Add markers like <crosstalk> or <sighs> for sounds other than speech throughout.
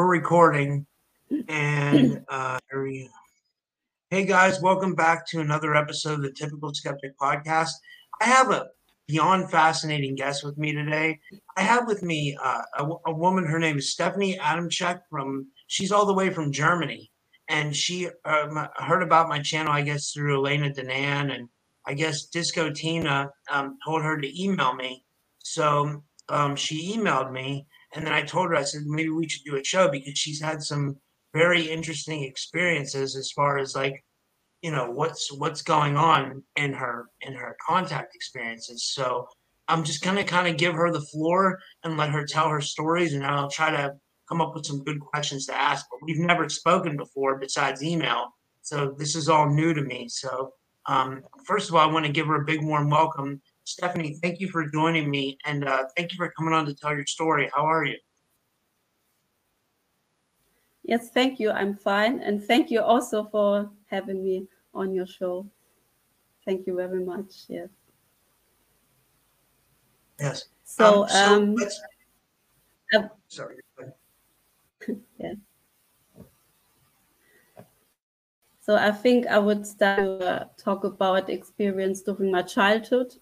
we're recording, <clears throat> and uh, here we. Hey guys, welcome back to another episode of the Typical Skeptic Podcast. I have a beyond fascinating guest with me today. I have with me uh, a, a, woman. Her name is Stephanie Adamczyk from. She's all the way from Germany, and she um, heard about my channel, I guess, through Elena Danaan and I guess Disco Tina um, told her to email me. So um, she emailed me, and then I told her I said maybe we should do a show because she's had some very interesting experiences as far as like you know what's what's going on in her in her contact experiences. So i'm just gonna kind of give her the floor and let her tell her stories and i'll try to come up with some good questions to ask but we've never spoken before besides email so this is all new to me. So um, first of all i want to give her a big warm welcome stephanie thank you for joining me and uh, thank you for coming on to tell your story how are you Yes, thank you. I'm fine. And thank you also for having me on your show. Thank you very much. Yes. Yes. So, um, so um, uh, sorry. <laughs> yeah. So I think I would start to uh, talk about experience during my childhood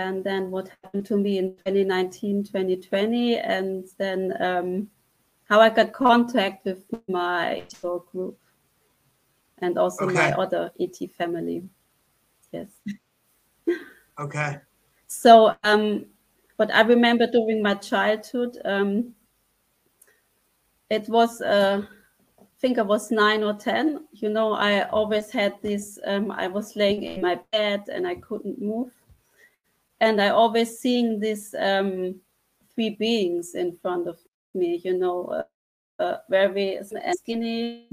and then what happened to me in 2019, 2020, and then um, how I got contact with my group and also okay. my other ET family. Yes. <laughs> okay. So, um, what I remember during my childhood, um, it was, uh, I think I was nine or 10. You know, I always had this, um, I was laying in my bed and I couldn't move. And I always seeing these um, three beings in front of me, you know, uh, uh, very skinny,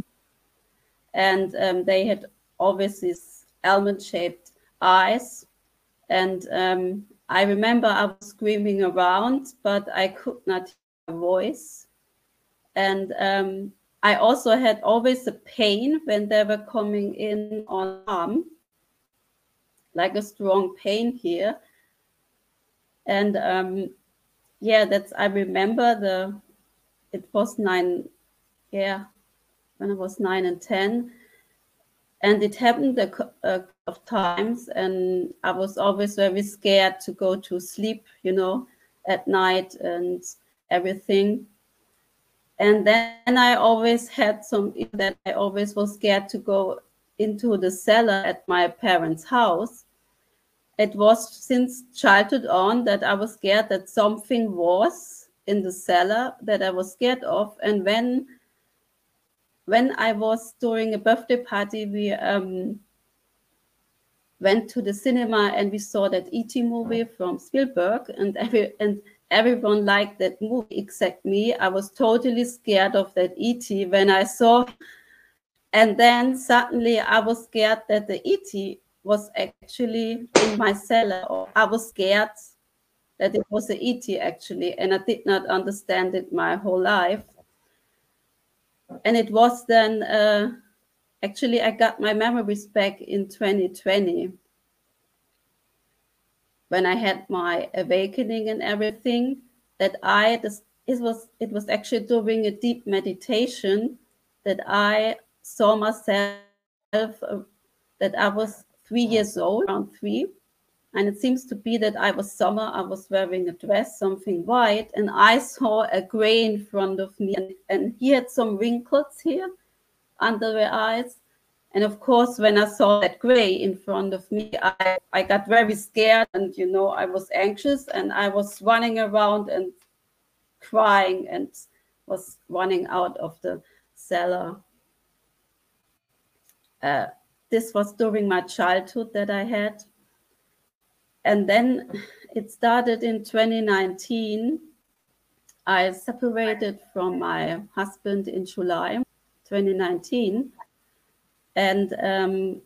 and um, they had always these almond-shaped eyes. And um, I remember I was screaming around, but I could not hear a voice. And um, I also had always a pain when they were coming in on arm, like a strong pain here. And um, yeah, that's I remember the it was nine, yeah, when I was nine and ten, and it happened a couple of times, and I was always very scared to go to sleep, you know, at night and everything. And then I always had some that I always was scared to go into the cellar at my parents' house it was since childhood on that I was scared that something was in the cellar that I was scared of. And when when I was during a birthday party, we um, went to the cinema and we saw that ET movie from Spielberg, and every and everyone liked that movie except me. I was totally scared of that ET when I saw, and then suddenly I was scared that the ET was actually in my cellar, or I was scared that it was the ET actually, and I did not understand it my whole life. And it was then uh, actually I got my memories back in 2020 when I had my awakening and everything. That I this it was it was actually during a deep meditation that I saw myself uh, that I was three years old, around three. And it seems to be that I was summer, I was wearing a dress, something white, and I saw a gray in front of me. And, and he had some wrinkles here under the eyes. And of course, when I saw that gray in front of me, I, I got very scared and, you know, I was anxious and I was running around and crying and was running out of the cellar. Uh, this was during my childhood that I had. And then it started in 2019. I separated from my husband in July 2019. And um,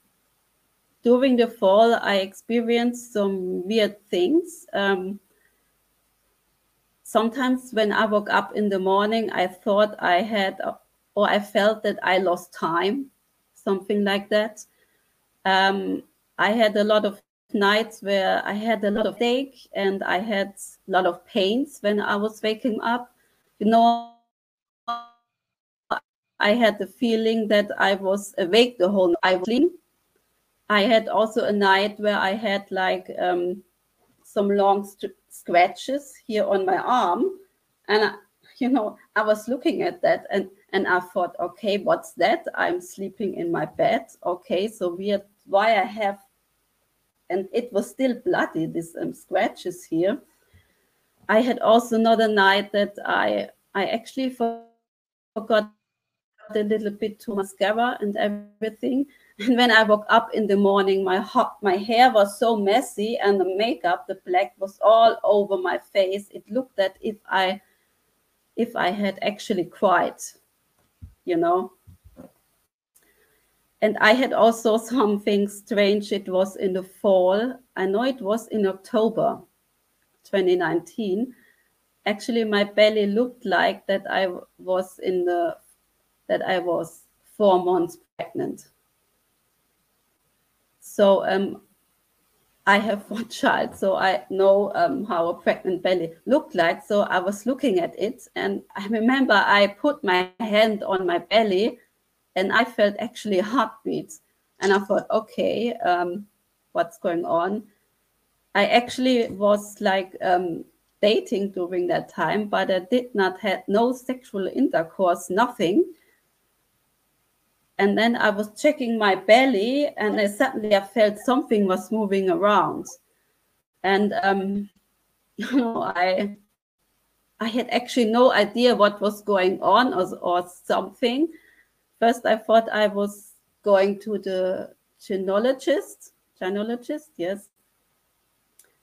during the fall, I experienced some weird things. Um, sometimes when I woke up in the morning, I thought I had, or I felt that I lost time, something like that. Um, I had a lot of nights where I had a lot of ache and I had a lot of pains when I was waking up. You know, I had the feeling that I was awake the whole night. I was. I had also a night where I had like um, some long scratches here on my arm, and I, you know I was looking at that and and I thought, okay, what's that? I'm sleeping in my bed. Okay, so weird. Why I have, and it was still bloody. These um, scratches here. I had also another night that I I actually forgot a little bit to mascara and everything. <laughs> And when I woke up in the morning, my hot, my hair was so messy and the makeup, the black was all over my face. It looked that if I if I had actually cried, you know. And I had also <laughs> something strange. It was in the fall. I know it was in October 2019. Actually, my belly looked like that I was in the that I was four months pregnant. So um, I have <laughs> one child, so I know um, how a pregnant belly looked like. So I was looking at it, and I remember I put my hand on my belly, and I felt actually heartbeats. And I thought, okay, um, what's going on? I actually was like um, dating during that time, but I did not had no sexual intercourse, nothing and then I was checking my belly, and I suddenly I felt something was moving around, and um, <laughs> you know I I had actually no idea what was going on or, or something. First, I thought I was going to the gynecologist, gynecologist, yes,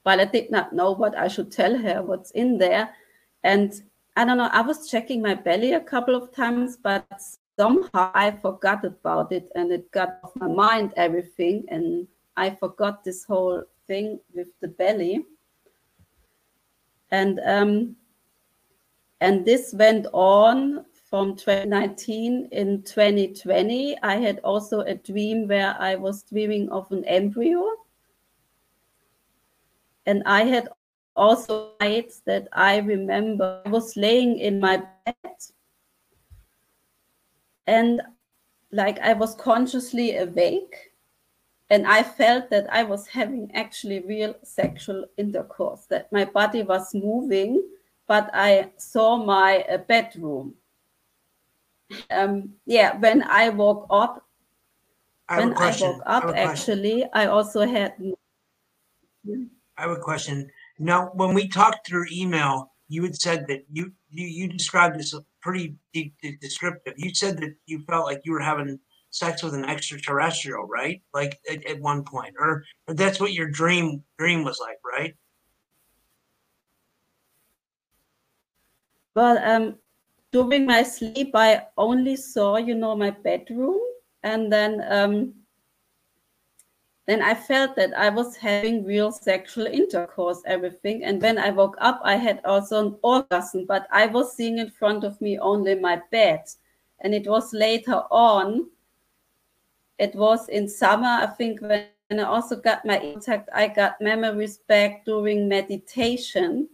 but I did not know what I should tell her what's in there, and I don't know. I was checking my belly a couple of times, but somehow I forgot about it and it got off my mind everything and I forgot this whole thing with the belly. And um, and this went on from 2019 in 2020 i had also a dream where i was dreaming of an embryo. And i had also nights that i remember i was laying in my bed. And like I was consciously awake. And I felt that I was having actually real sexual intercourse, that my body was moving, but I saw my uh, bedroom. Um, yeah, when I woke up, I when I woke up, I actually, I also had. I have a question. Now, when we talked through email, you had said that you you, you described this pretty deep, deep descriptive. You said that you felt like you were having sex with an extraterrestrial, right? Like at, at one point, or, or that's what your dream dream was like, right? Well, um, during my sleep, I only saw, you know, my bedroom, and then um, then I felt that I was having real sexual intercourse, everything. And when I woke up, I had also an orgasm, but I was seeing in front of me only my bed. And it was later on, it was in summer, I think, when I also got my intact, I got memories back during meditation.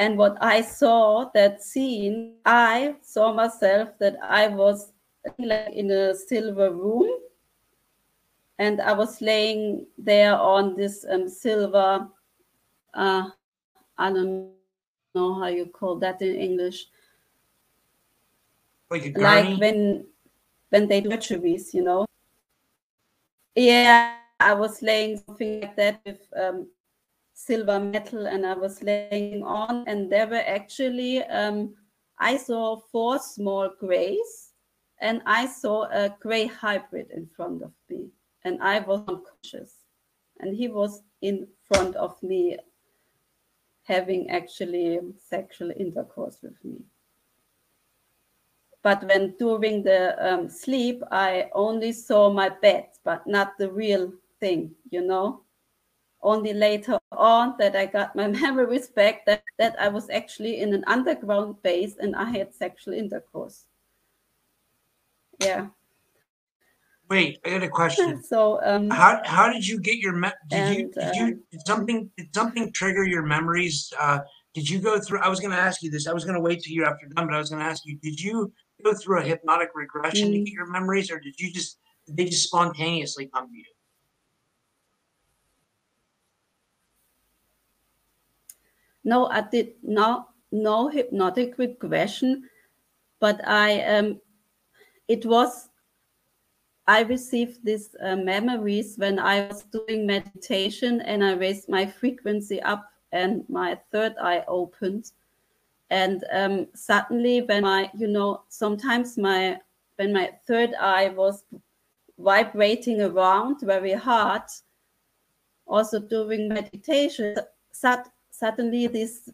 And what I saw, that scene, I saw myself that I was like in a silver room and I was laying there on this um, silver, uh, I don't know how you call that in English. Like, like when when they do surgeries, you know. Yeah, I was laying something like that with um, silver metal, and I was laying on, and there were actually um, I saw four small grays, and I saw a gray hybrid in front of me and I was unconscious. And he was in front of me having actually sexual intercourse with me. But when during the um, sleep, I only saw my bed, but not the real thing, you know. Only later on that I got my <laughs> memories back that, that I was actually in an underground base and I had sexual intercourse. Yeah. Wait, I got a question. <laughs> So, um, how how did you get your me- did and, you did you uh, did something did something trigger your memories? Uh, did you go through? I was going to ask you this. I was going to wait till you after done, but I was going to ask you: Did you go through a hypnotic regression mm. to mm-hmm. get your memories, or did you just did they just spontaneously come to you? No, I did not no hypnotic regression, but I um it was I received these uh, memories when I was doing meditation and I raised my frequency up and my third eye opened. And um, suddenly, when my, you know, sometimes my, when my third eye was vibrating around very hard, also during meditation, suddenly these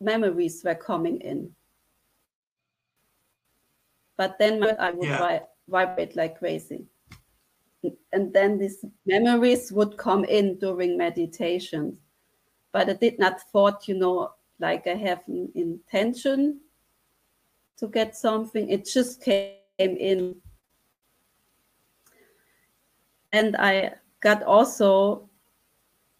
memories were coming in. But then I would yeah vibrate like crazy. And then these memories would come in during meditation. But I did not thought, you know, like I have an intention to get something. It just came in. And I got also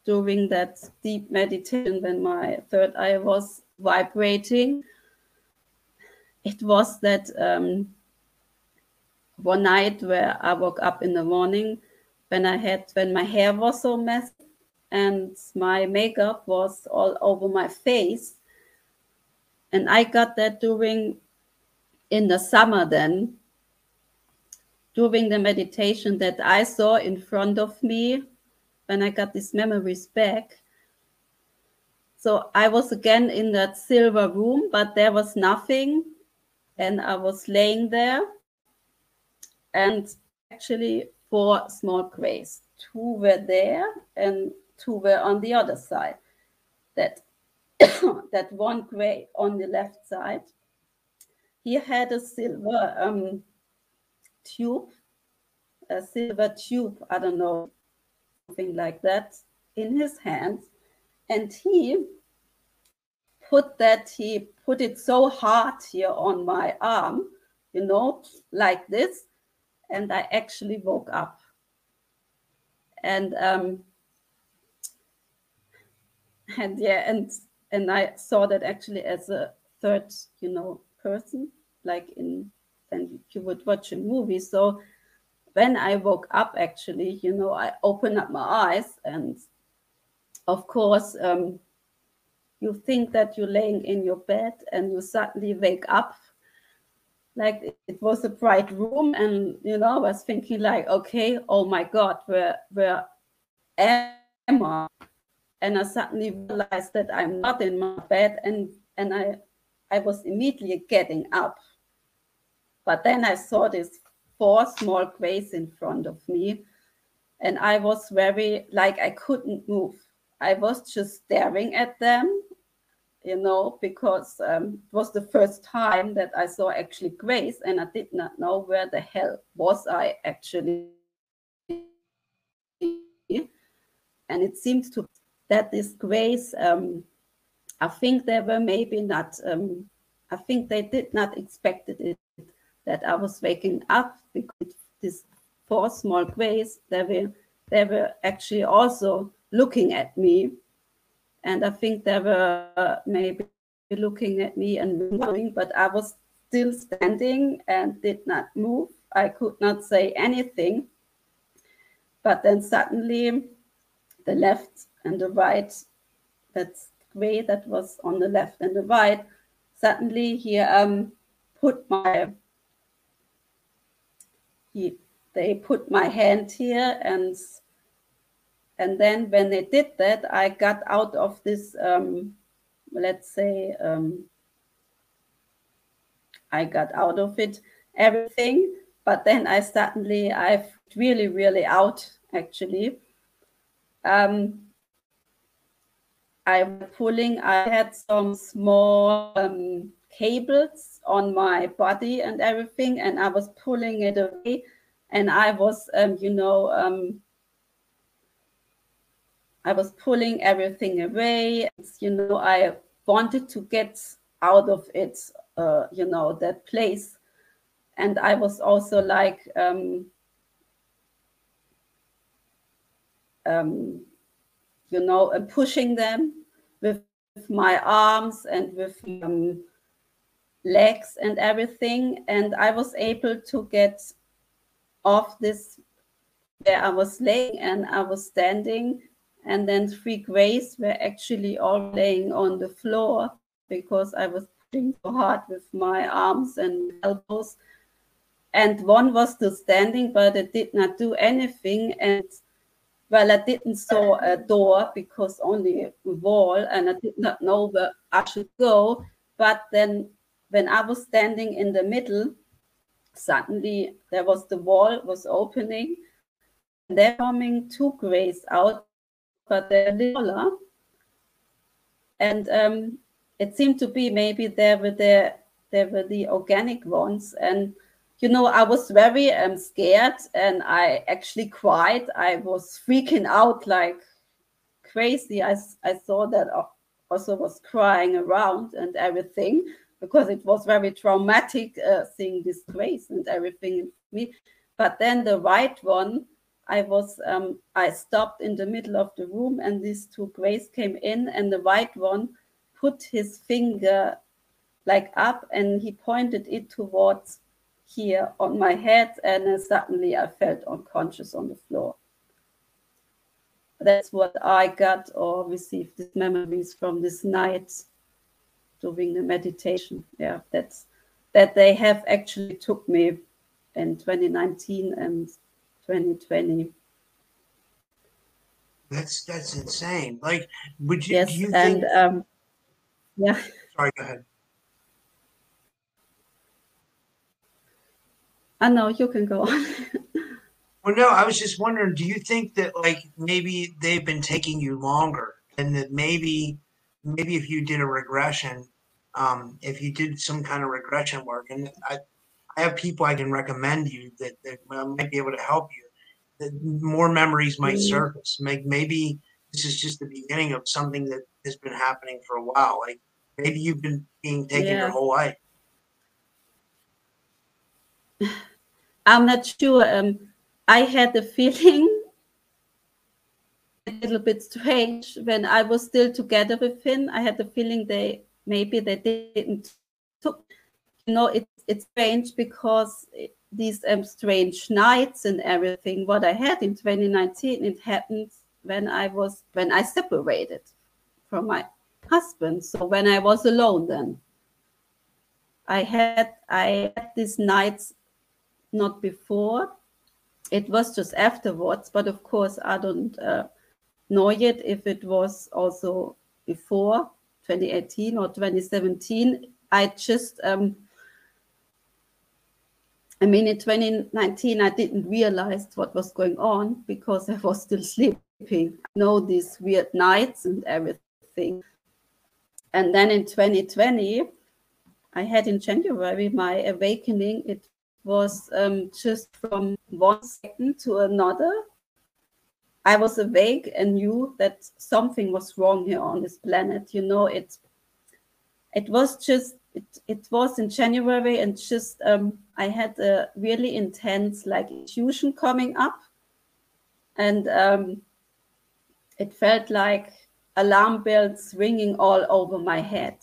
during that deep meditation when my third eye was vibrating, it was that um, one night where I woke up in the morning when I had when my hair was so messy and my makeup was all over my face. And I got that during in the summer then during the meditation that I saw in front of me when I got these memories back. So I was again in that silver room, but there was nothing. And I was laying there and actually four small grays. Two were there and two were on the other side. That <coughs> that one gray on the left side, he had a silver um, tube, a silver tube, I don't know, something like that, in his hands And he put that, he put it so hard here on my arm, you know, like this, and I actually woke up. And um, and yeah, and and I saw that actually as a third, you know, person, like in when you would watch a movie. So when I woke up, actually, you know, I opened up my eyes, and of course, um, you think that you're laying in your bed, and you suddenly wake up like it was a bright room and you know i was thinking like okay oh my god where where am i? And i suddenly realized that i'm not in my bed and and i i was immediately getting up. But then i saw these four small grays in front of me and i was very like i couldn't move i was just staring at them you know, because um, it was the first time that I saw actually grays, and I did not know where the hell was I actually. And it seems to that this grays, um, I think they were maybe not. Um, I think they did not expect it that I was waking up because these four small grays, they were they were actually also looking at me and I think they were maybe looking at me and moving, but I was still standing and did not move. I could not say anything. But then suddenly, the left and the right, that gray that was on the left and the right, suddenly he um, put my he, they put my hand here and and then when they did that, I got out of this, um, let's say, um, I got out of it everything. But then I suddenly, I really, really out actually. Um, I was pulling, I had some small um, cables on my body and everything, and I was pulling it away. And I was, um, you know, um, I was pulling everything away. You know, I wanted to get out of it, uh, you know, that place. And I was also like, um, um, you know, uh, pushing them with, with, my arms and with um, legs and everything. And I was able to get off this where I was laying and I was standing. And then three grays were actually all laying on the floor because I was pushing so hard with my arms and elbows. And one was still standing, but it did not do anything. And well, I didn't saw a door because only a wall, and I did not know where I should go. But then, when I was standing in the middle, suddenly there was the wall was opening. And they're coming two grays out, but they're smaller. And um, it seemed to be maybe there were the they were the organic ones, and you know, I was very um, scared and I actually cried. I was freaking out like crazy. I, I saw that also was crying around and everything because it was very traumatic uh, seeing this grays and everything in me. But then the right one, I was um, I stopped in the middle of the room and these two grays came in and the white one put his finger like up and he pointed it towards here on my head, and suddenly I felt unconscious on the floor. That's what I got or received these memories from this night doing the meditation. Yeah, that's that they have actually took me in 2019 and 2020. That's that's insane. Like, would you? Yes, you and think, um, yeah. Sorry, go ahead. I know you can go on. well, no, I was just wondering. Do you think that like maybe they've been taking you longer, and that maybe maybe if you did a regression, um, if you did some kind of regression work, and I, I have people I can recommend you that, that might be able to help you. That more memories might mm-hmm. surface. Make maybe this is just the beginning of something that has been happening for a while. Like maybe you've been being taken yeah. your whole life. <sighs> I'm not sure. Um, I had a feeling <laughs> a little bit strange when I was still together with him. I had the feeling they maybe they didn't took. You know, it's it's strange because these um, strange nights and everything. What I had in 2019, it happened when I was when I separated from my husband. So when I was alone, then I had I had these nights not before. It was just afterwards, but of course, I don't uh, know yet if it was also before 2018 or 2017. I just, um, I mean, in 2019, I didn't realize what was going on because I was still sleeping. I know these weird nights and everything. And then in 2020, I had in January my awakening. It was um, just from one second to another. I was awake and knew that something was wrong here on this planet. You know, it it was just it, it was in January and just um, I had a really intense like intuition coming up, and um, it felt like alarm bells ringing all over my head.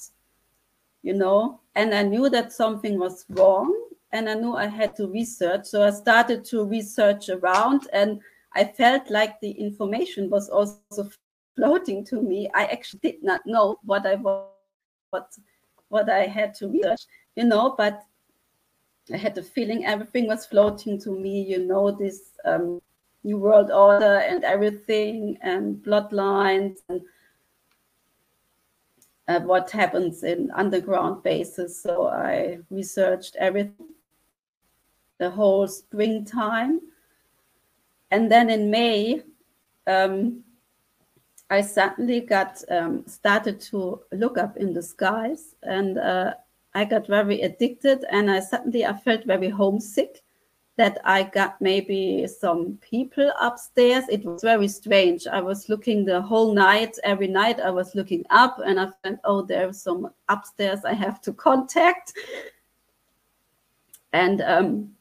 You know, and I knew that something was wrong and I knew I had to research. So I started to research around and I felt like the information was also floating to me. I actually did not know what I was, what, what I had to research, you know, but I had the feeling everything was floating to me, you know, this um, New World Order and everything and bloodlines and uh, what happens in underground bases. So I researched everything the whole springtime. And then in May, um, I suddenly got um, started to look up in the skies, and uh, I got very addicted. And I suddenly I felt very homesick. That I got maybe some people upstairs. It was very strange. I was looking the whole night, every night I was looking up, and I felt, oh, there's some upstairs I have to contact. And um,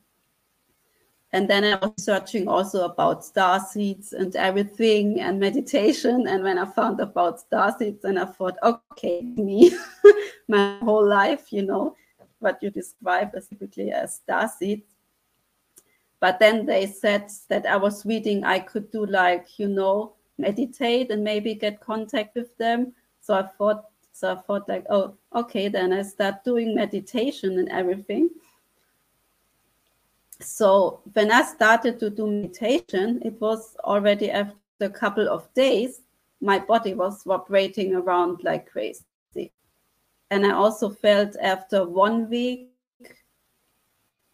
and then I was searching also about star seeds and everything and meditation. And when I found about star seeds, and I thought, okay, me, <laughs> my whole life, you know. what you describe as typically as star seeds. But then they said that I was reading I could do like, you know, meditate and maybe get contact with them. So I thought, so I thought like, oh, okay, then I start doing meditation and everything. So when I started to do meditation, it was already after a couple of days, my body was vibrating around like crazy. And I also felt after one week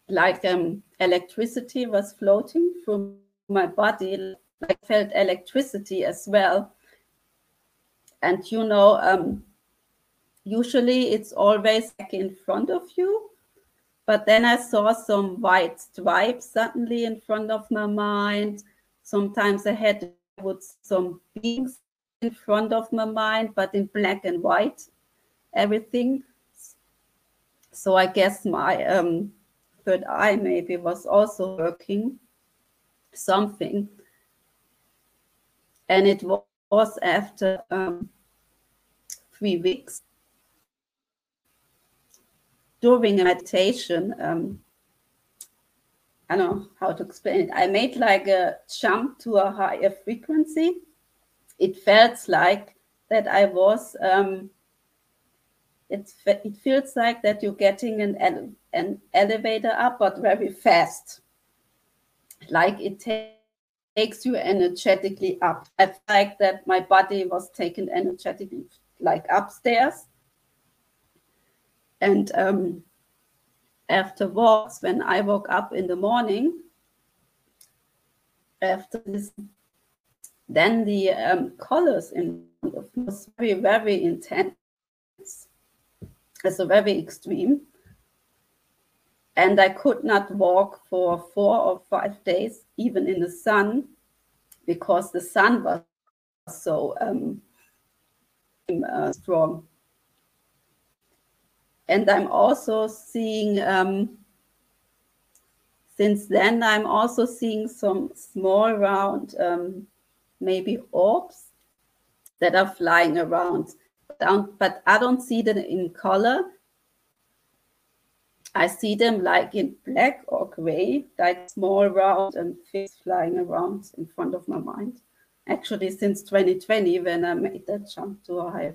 like um, electricity was floating through my body. I felt electricity as well. And you know, um, usually it's always like in front of you. But then I saw some white stripes suddenly in front of my mind. Sometimes I had with some beings in front of my mind, but in black and white, everything. So I guess my um, third eye maybe was also working something. And it was after um, three weeks during a meditation. Um, I don't know how to explain it. I made like a jump to a higher frequency. It felt like that I was. Um, it it feels like that you're getting an ele- an elevator up, but very fast. Like it takes you energetically up. I felt like that my body was taken energetically like upstairs. And um, afterwards, when I woke up in the morning, after this, then the um, colors in was very, very intense. So very extreme. And I could not walk for four or five days, even in the sun, because the sun was so um, uh, strong and I'm also seeing um, since then I'm also seeing some small round um, maybe orbs that are flying around but I don't see them in color. I see them like in black or gray, like small round and fish flying around in front of my mind. Actually, since 2020, when I made that jump to a high,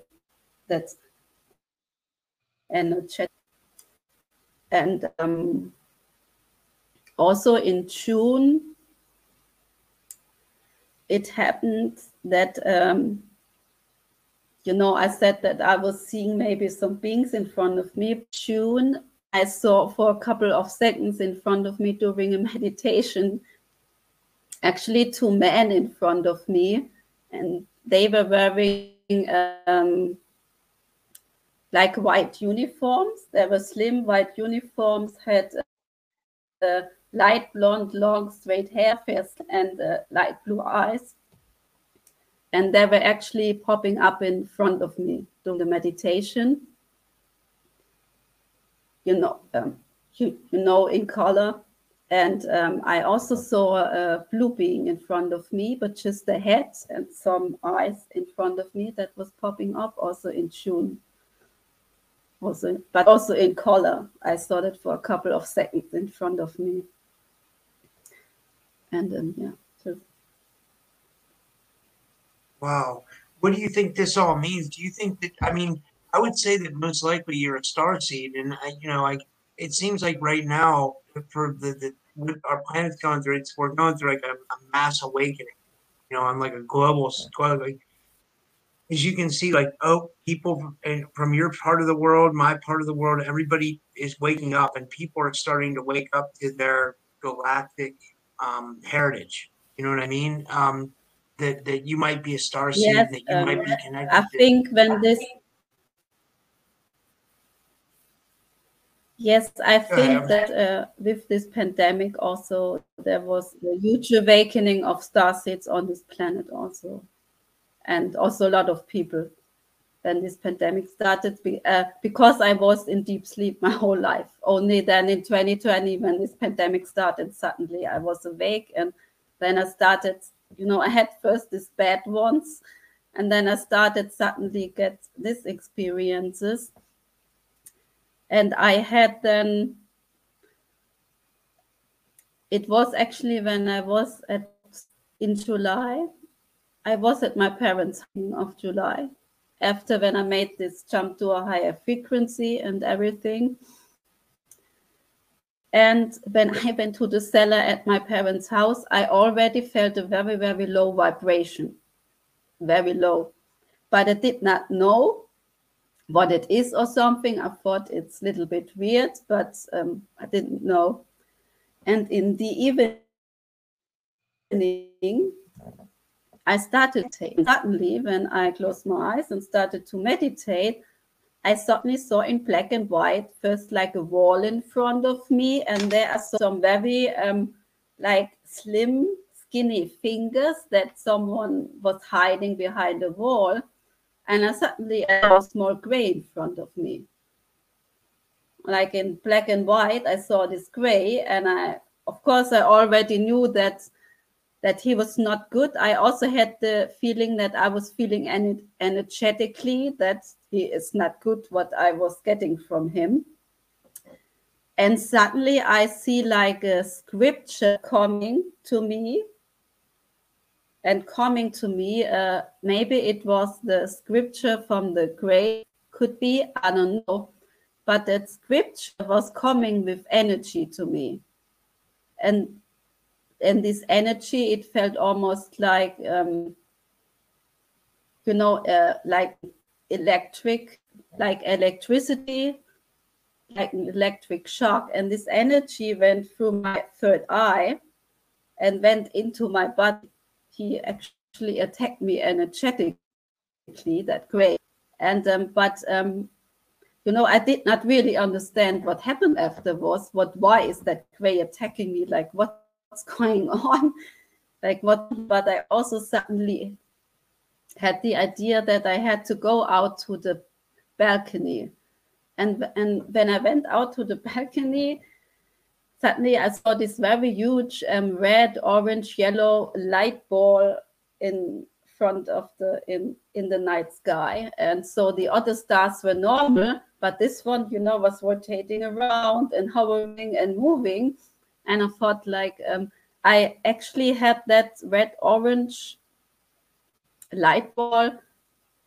that's and chat. And um, also in June, it happened that, um, you know, I said that I was seeing maybe some beings in front of me. June, I saw for a couple of seconds in front of me during a <laughs> meditation, actually two men in front of me, and they were wearing um, like white uniforms. They were slim white uniforms, had uh, light blonde, long, straight hair, face, and uh, light blue eyes. And they were actually popping up in front of me during the meditation. You know, um, you, you know, in color. And um, I also saw a blue being in front of me, but just the head and some eyes in front of me that was popping up also in June also, but also in color. I saw it for a couple of seconds in front of me. And then, yeah. So. Wow. What do you think this all means? Do you think that, I mean, I would say that most likely you're a star seed. And, I, you know, like, it seems like right now, for the, the our planet's going through, it's, we're going through like a, a mass awakening, you know, on like a global, like, as you can see, like, oh, people from your part of the world, my part of the world, everybody is waking up, and people are starting to wake up to their galactic um, heritage. You know what I mean? Um, that that you might be a star seed, yes, that you um, might be connected. I think when this. Yes, I think that uh, with this pandemic also there was a huge awakening of star seeds on this planet also and also a lot of people when this pandemic started uh, because I was in deep sleep my whole life. Only then in 2020, when this pandemic started, suddenly I was awake and then I started, you know, I had first these bad ones and then I started suddenly get these experiences. and I had then. It was actually when I was at in July. I was at my parents' of July after when I made this jump to a higher frequency and everything. And when I <laughs> went to the cellar at my parents' house, I already felt a very, very low vibration, very low. But I did not know what it is or something. I thought it's a little bit weird, but um, I didn't know. And in the evening, I started suddenly when I closed my eyes and started to meditate, I suddenly saw in black and white first like a wall in front of me, and there are some very um, like slim, skinny fingers that someone was hiding behind the wall, and I suddenly saw a small gray in front of me. Like in black and white, I saw this gray, and I, of course, I already knew that that he was not good. I also had the feeling that I was feeling energetically that he is not good what I was getting from him. And suddenly I see like a scripture coming to me and coming to me. Uh, maybe it was the scripture from the grave, could be, I don't know. But that scripture was coming with energy to me. And and this energy it felt almost like um, you know uh, like electric like electricity like an electric shock. And this energy went through my third eye and went into my body. He actually attacked me energetically that great. And um, but um, you know i did not really understand what happened afterwards what why is that gray attacking me? Like what what's going <laughs> on. Like what but i also suddenly had the idea that i had to go out to the balcony. And and when i went out to the balcony suddenly i saw this very huge um, red orange yellow light ball in front of the in in the night sky. And so the other stars were normal but this one you know was rotating around and hovering and moving and I thought like um, I actually had that red orange light ball.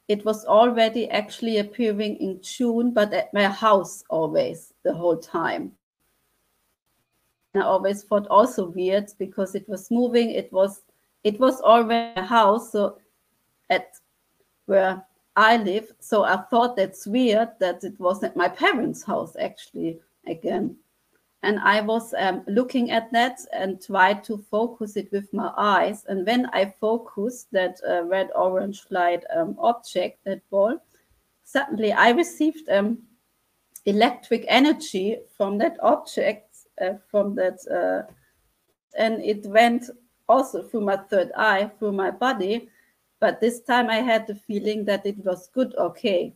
It was already actually appearing in June, but at my house always the whole time. And I always thought also weird because it was moving. It was it was already a house, so at where I live. So I thought that's weird that it was at my parents' house actually again and I was um, looking at that and tried to focus it with my eyes. And when I focused that uh, red orange light um, object, that ball, suddenly I received um, electric energy from that object, uh, from that, uh, and it went also through my third eye, through my body. But this time I had the feeling that it was good, okay.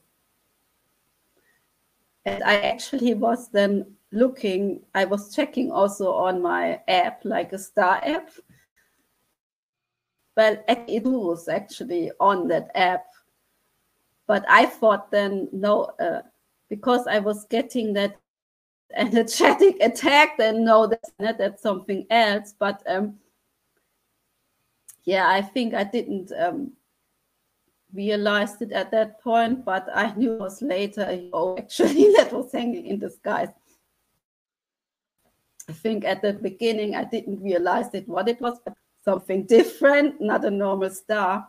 And I actually was then looking, I was checking also on my app, like a star app. Well, it was actually on that app. But I thought then, no, uh, because I was getting that <laughs> energetic attack, then no, that's not that's something else. But um, yeah, I think I didn't um, realized it at that point, but I knew it was later. Oh, <laughs> actually, that was hanging in skies. I think at the beginning I didn't realize it what it was, something different, not a normal star.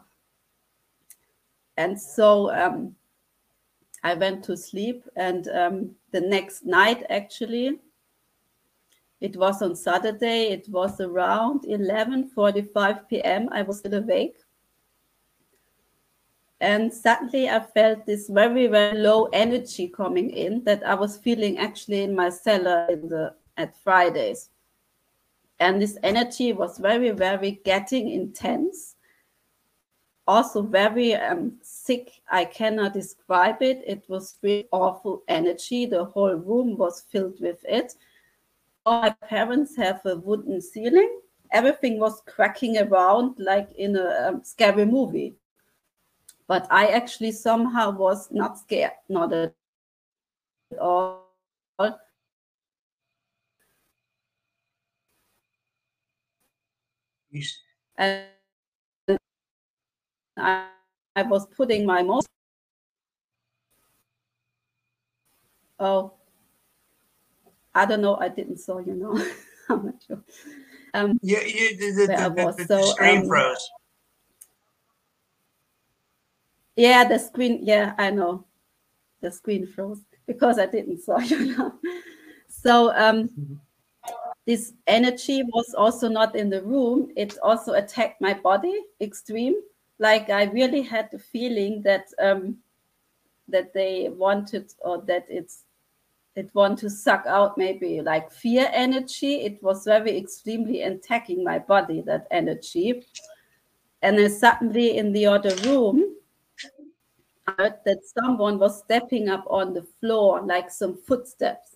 And so um, I went to sleep, and um, the next night, actually, it was on Saturday. It was around 11:45 p.m. I was still awake, and suddenly I felt this very very low energy coming in that I was feeling actually in my cellar in the at Fridays. And this energy was very, very getting intense. Also, very um, sick. I cannot describe it. It was really awful energy. The whole room was filled with it. All my parents have a wooden ceiling. Everything was cracking around like in a um, scary movie. But I actually somehow was not scared, not at all You, s- and I, I was putting my most oh I don't know I didn't saw you know <laughs> I'm not sure. Um yeah, you, the, the, the, the, was, so, screen um, froze. yeah the screen yeah I know. The screen froze because I didn't saw <laughs> you know. So um Mhm. This energy was also not in the room. It also attacked my body extreme. Like I really had the feeling that um that they wanted or that it's it want to suck out maybe like fear energy. It was very extremely attacking my body that energy. And then suddenly in the other room I heard that someone was stepping up on the floor like some footsteps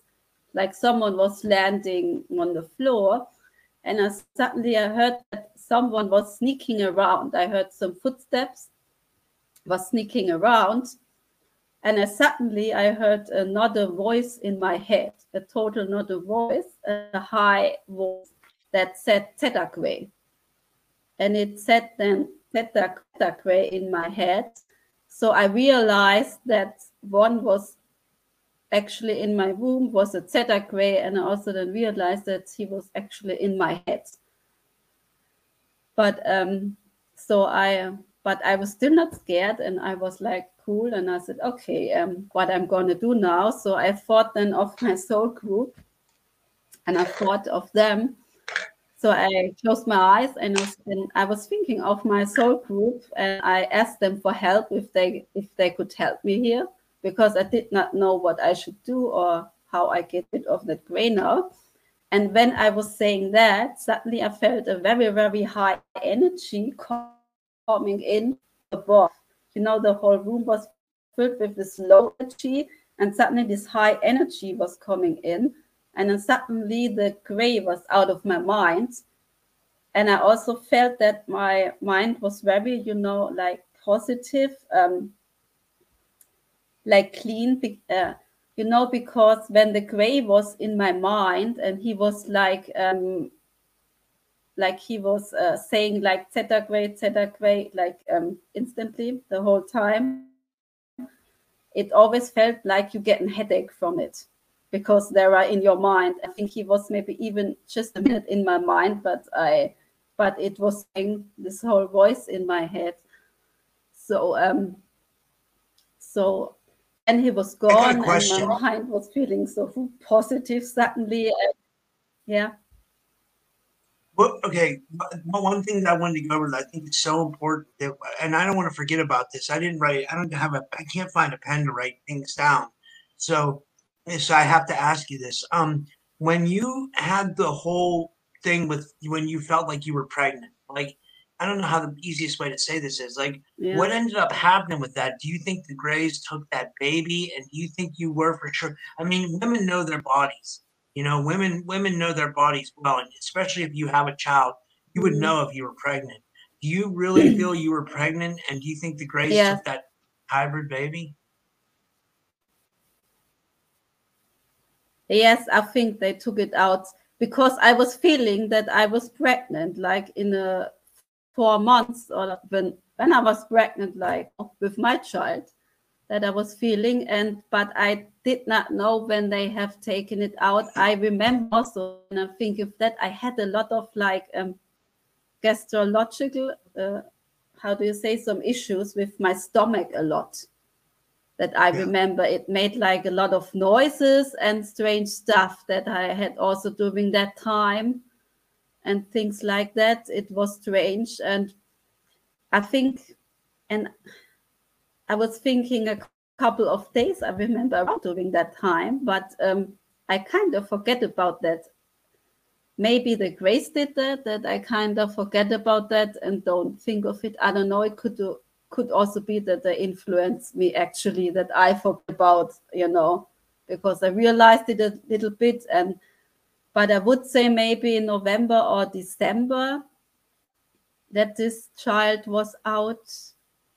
like someone was landing on the floor and I, suddenly i heard that someone was sneaking around i heard some footsteps was sneaking around and I suddenly I heard another voice in my head, a total another voice, a high voice that said Tedakwe. And it said then Tedakwe in my head. So I realized that one was actually in my womb was a Tedakwe, and I also then realized that he was actually in my head. But um, so I but I was still not scared and I was like cool and I said, okay, um, what I'm gonna do now. So I thought then of <laughs> my soul group and I thought of them. So I closed my eyes and I was thinking of my soul group and I asked them for help if they if they could help me here because I did not know what I should do or how I get rid of that gray now. And when I was saying that, suddenly I felt a very, very high energy coming in above. You know, the whole room was filled with this low energy, and suddenly this high energy was coming in. And then suddenly the gray was out of my mind. And I also felt that my mind was very, you know, like positive, um, like clean. Uh, you know, because when the gray was in my mind and he was like, um, like he was uh, saying like theta gray, theta gray, like um, instantly the whole time. It always felt like you get a headache from it because there are in your mind. I think he was maybe even just a minute in my mind, but I, but it was saying this whole voice in my head. So um, so and he was gone, and my mind was feeling so positive suddenly. yeah. Well, okay, but one thing that I wanted to go over that I think it's so important that, and I don't want to forget about this. I didn't write. I don't have a. I can't find a pen to write things down. So, so I have to ask you this. Um, when you had the whole thing with when you felt like you were pregnant, like I don't know how the easiest way to say this is. Like, Yeah. what ended up happening with that? Do you think the Grays took that baby, and do you think you were for sure? I mean, women know their bodies. You know, women women know their bodies well, and especially if you have a child, you would Mhm. know if you were pregnant. Do you really <clears throat> feel you were pregnant, and do you think the Grays Yeah. took that hybrid baby? Yes, I think they took it out because I was feeling that I was pregnant, like in a four months or when when I was pregnant, like with my child, that I was feeling, and but I did not know when they have taken it out. I remember also, and I think of that I had a lot of like um, gastrological, uh, how do you say, some issues with my stomach a lot that I Yeah. remember it made like a lot of noises and strange stuff that I had also during that time and things like that. It was strange. And I think, and I was thinking a couple of days, I remember during that time, but um, I kind of forget about that. Maybe the grays did that, that I kind of forget about that and don't think of it. I don't know. It could do, could also be that they influenced me actually that I forgot about, you know, because I realized it a little bit and but I would say maybe in November or December that this child was out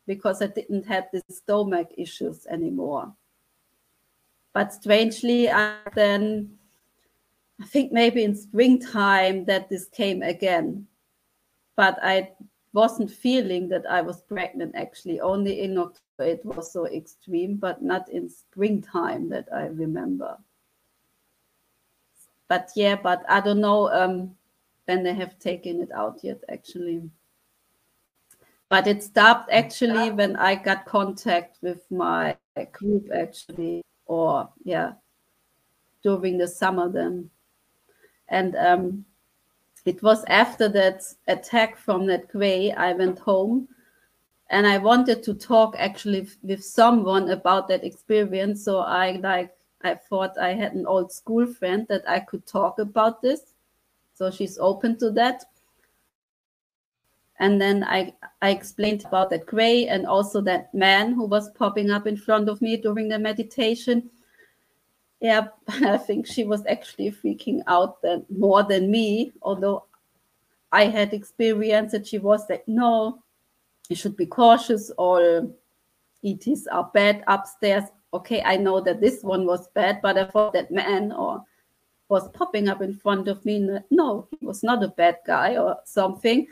because I didn't have the stomach issues anymore. But strangely, I then I think maybe in springtime that this came again. but I wasn't feeling that I was pregnant actually. Only in October it was so extreme, but not in springtime that I remember. But yeah, but I don't know um, when they have taken it out yet actually. But it stopped actually when I got contact with my group actually, or yeah, during the summer then. And um, it was after that attack from that gray, I went home and I wanted to talk actually with someone about that experience. So I like, I thought I had an old school friend that I could talk about this. So she's open to that. And then I, I explained about that gray and also that man who was popping up in front of me during the meditation. Yeah, <laughs> I think she was actually freaking out then more than me, although I had experienced that she was like, no, you should be cautious, all ETs are bad upstairs. Okay, I know that this one was bad, but I thought that man or was popping up in front of me. No, he was not a bad guy or something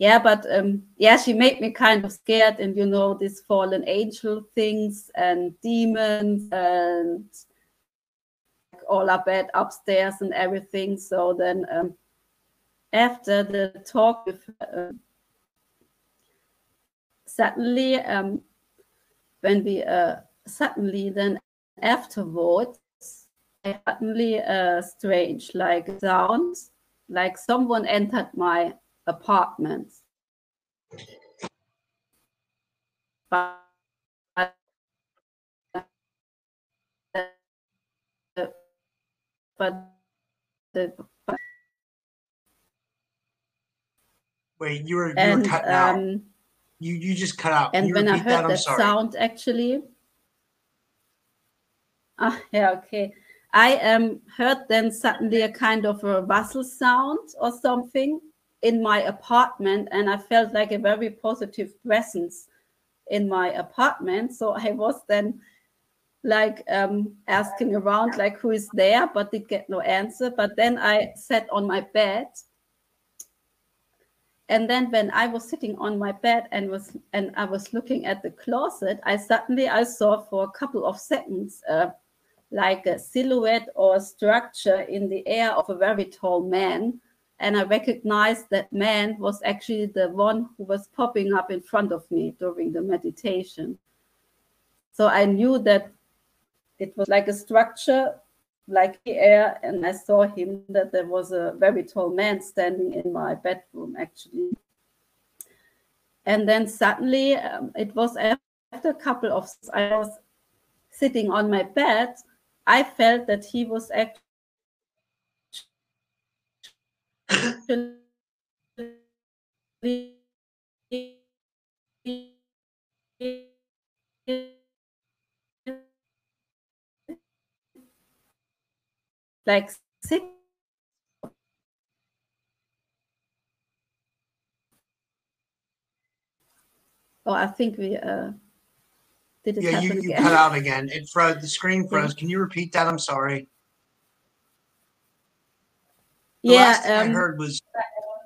yeah but um yeah she made me kind of scared and you know these fallen angel things and demons and all our bed upstairs and everything so then um after the talk with uh, suddenly um when we uh suddenly then afterwards suddenly uh strange like sounds like someone entered my apartments. But, but the wait, you were you and, were cut um, out. You you just cut out. and when I heard that, that sound, actually, ah, yeah, okay. I um heard then suddenly a kind of a rustle sound or something, in my apartment and I felt like a very positive presence in my apartment. So I was then like um, asking around like who is there, but did get no answer. But then I sat on my bed. And then when I was sitting on my bed and was and I was looking at the closet, I suddenly I saw for a couple of seconds uh, like a silhouette or structure in the air of a very tall man and I recognized that man was actually the one who was popping up in front of me during the meditation. So I knew that it was like a structure, like the air, and I saw him that there was a very tall man standing in my bedroom actually. And then suddenly um, it was after a couple of I was sitting on my bed, I felt that he was actually like six Oh, I think we uh did it yeah, you, you again? cut out again. It froze. The screen froze. Can you repeat that? I'm sorry. The yeah, last thing um, I heard was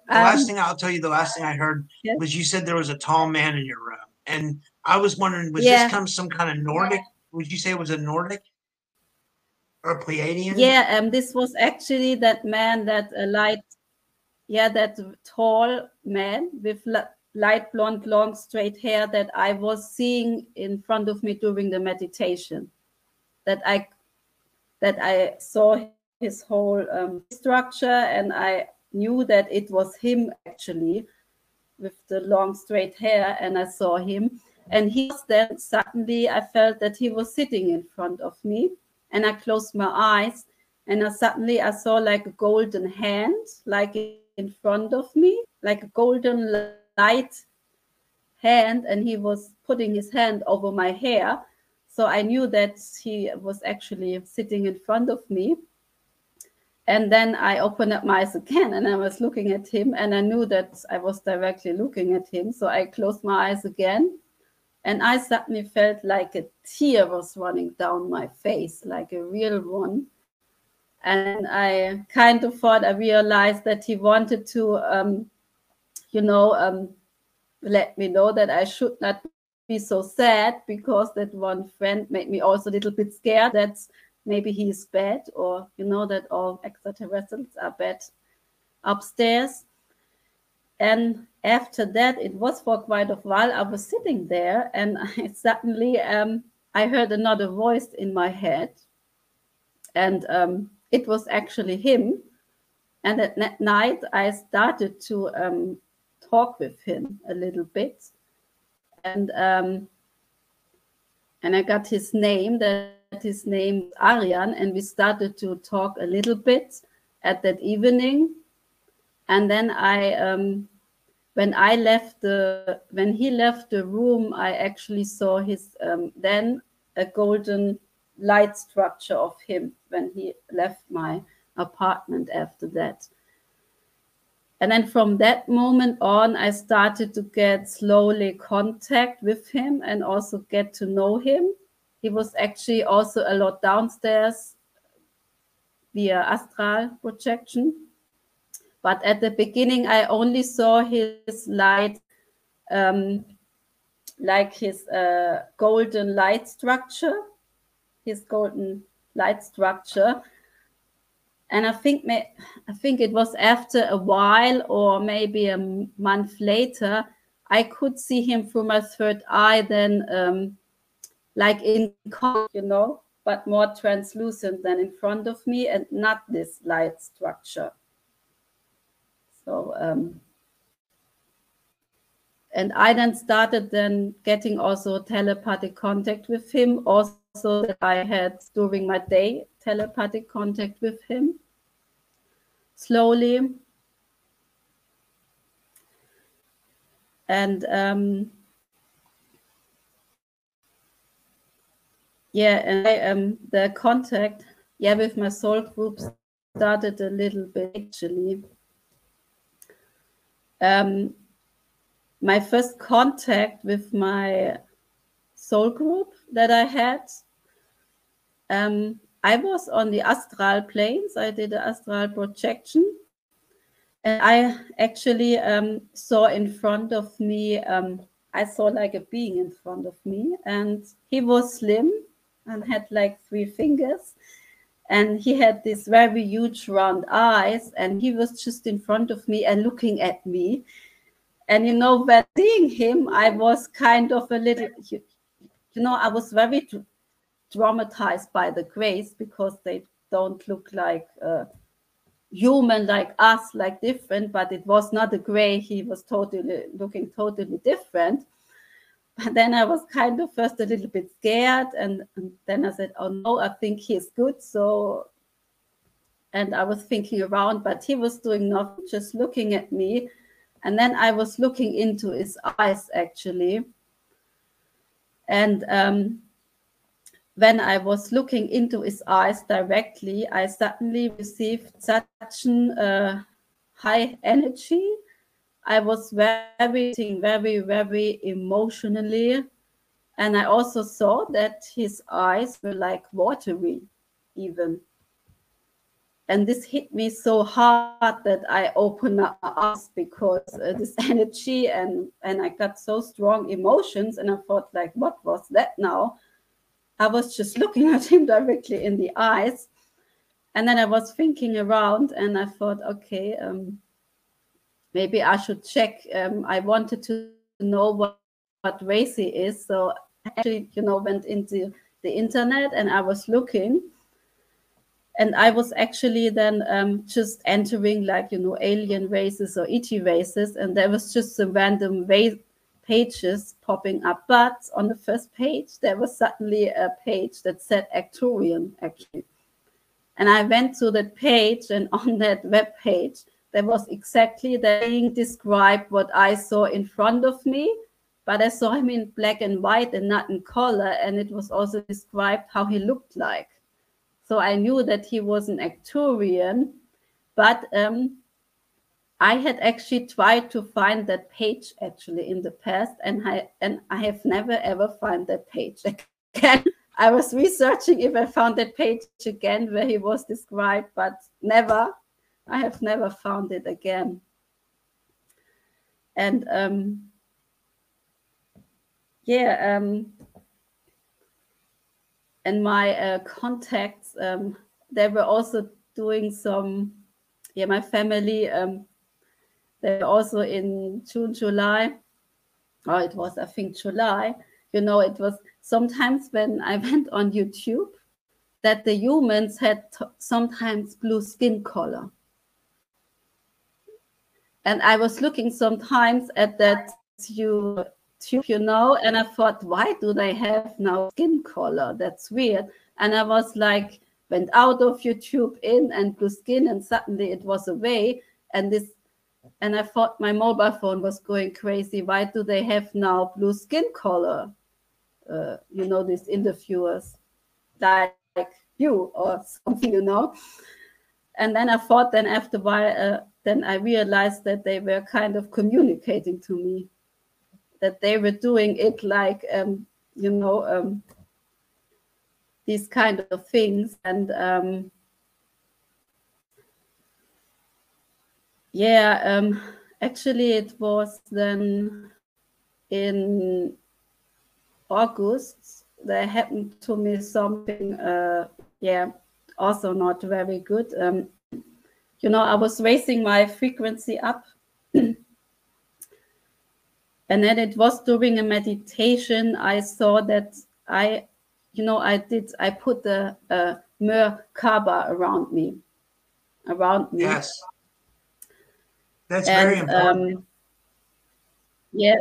the um, last thing I'll tell you. The last thing I heard yeah. was you said there was a tall man in your room, and I was wondering, was yeah. this come some kind of Nordic? Would you say it was a Nordic or a Pleiadian? Yeah, um, this was actually that man that uh, light, yeah, that tall man with light blonde, long, straight hair that I was seeing in front of me during the meditation. That I that I saw his whole um, structure, and I knew that it was him actually with the long straight hair, and I saw him. And he was then suddenly I felt that he was sitting in front of me, and I closed my eyes, and I suddenly I saw like a golden hand, like in front of me, like a golden light hand, and he was putting his hand over my hair. So I knew that he was actually sitting in front of me. And then I opened up my eyes again and I was looking at him and I knew that I was directly looking at him. So I closed my eyes again and I suddenly felt like a tear was running down my face, like a real one. And I kind of thought I realized that he wanted to, um, you know, um, let me know that I should not be so sad because that one friend made me also a little bit scared that maybe he is bad or you know that all extraterrestrials are bad upstairs. And after that it was for quite a while i was sitting there and <laughs> I suddenly um, i heard another voice in my head. And um, it was actually him. And at night i started to um, talk with him a little bit and um, and i got his name that his name Aryan, and we started to talk a little bit at that evening. And then I, um, when I left the, when he left the room, I actually saw his um, then a golden light structure of him when he left my apartment after that. And then from that moment on, I started to get slowly contact with him and also get to know him he was actually also a lot downstairs via astral projection. But at the beginning, I only saw his light, um, like his uh, golden light structure, his golden light structure. And I think, I think it was after a while, or maybe a month later, I could see him through my third eye. Then um, like in you know, but more translucent than in front of me and not this light structure. So, um, and I then started then getting also telepathic contact with him, also that I had during my day telepathic contact with him. Slowly. And um, Yeah, and I, um, the contact, yeah, with my soul group started a little bit actually. Um, my first contact with my soul group that I had, um, I was on the astral planes. I did an astral projection. And I actually um, saw in front of me, um, I saw like a being in front of me, and he was slim and had like three fingers. And he had these very huge round eyes, and he was just in front of me and looking at me. And you know, when seeing him, I was kind of a little, you, you know, I was very traumatized by the grays because they don't look like uh, human like us, like different, but it was not a gray. He was totally looking totally different. But then I was kind of first a little bit scared, and, and then I said, "Oh no, I think he's good." So, and I was thinking around, but he was doing nothing, just looking at me. And then I was looking into his eyes actually. And um, when I was looking into his eyes directly, I suddenly received such uh, high energy I was very, very, very emotionally. And I also saw that his eyes were like watery, even. And this hit me so hard that I opened up my eyes because uh, this <laughs> energy and and I got so strong emotions. And I thought, like, what was that now? I was just looking <laughs> at him directly in the eyes. And then I was thinking around and I thought, okay, um, maybe I should check. Um, I wanted to know what, what race he is. So I actually, you know, went into the internet and I was looking. And I was actually then um, just entering like, you know, alien races or ET races. And there was just some random race pages popping up. But on the first page, there was suddenly a page that said actually. And I went to that page, and <laughs> on that web page, there was exactly being described what I saw in front of me, but I saw him in black and white and not in color, and it was also described how he looked like. So I knew that he was an Arcturian, but um, I had actually tried to find that page actually in the past, and I and I have never ever found that page <laughs> again. I was researching if I found that page again where he was described, but never I have never found it again. and um, yeah, um, and my uh, contacts, um, they were also doing some. Yeah, my family, um, they also in June, July. Oh, it was I think July. You know, it was sometimes when I <laughs> went on YouTube that the humans had sometimes blue skin color. And I was looking sometimes at that YouTube, you know, and I thought, why do they have now skin color? That's weird. And I was like, went out of YouTube in and blue skin, and suddenly it was away. And this, and I thought my mobile phone was going crazy. Why do they have now blue skin color? Uh, you know, these interviewers, like you or <laughs> something, you know. And then I thought, then after a while, uh, then I realized that they were kind of communicating to me, that they were doing it like, um, you know, um, these kind of things. And um, yeah, um, actually, it was then in August, there happened to me something, uh, yeah, also not very good. Um, you know, I was raising my frequency up. <clears throat> and then it was during a meditation, I saw that I, you know, I did, I put the uh, Merkaba around me, around me. Yes. That's and, very important. Um, yeah.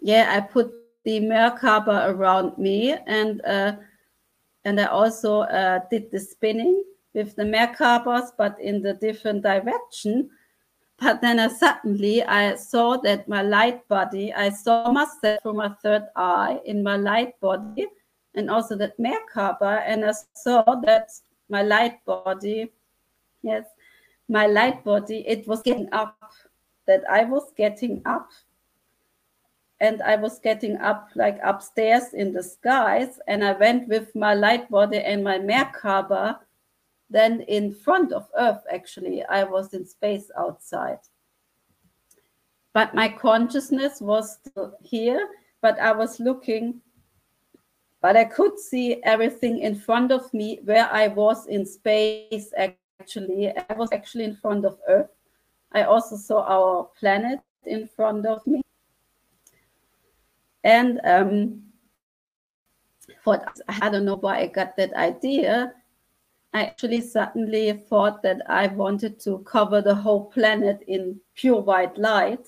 Yeah, I put the Merkaba around me and uh, and I also uh, did the spinning with the Merkabas, but in the different direction. But then I suddenly I saw that my light body, I saw myself from my third eye in my light body, and also that Merkaba, and I saw that my light body, yes, my light body, it was getting up, that I was getting up and I was getting up like upstairs in the skies, and I went with my light body and my Merkaba then in front of Earth. Actually, I was in space outside, but my consciousness was still here. But I was looking, but I could see everything in front of me where I was in space. Actually, I was actually in front of Earth. I also saw our planet in front of me and um, for I don't know why I got that idea. I actually suddenly thought that I wanted to cover the whole planet in pure white light.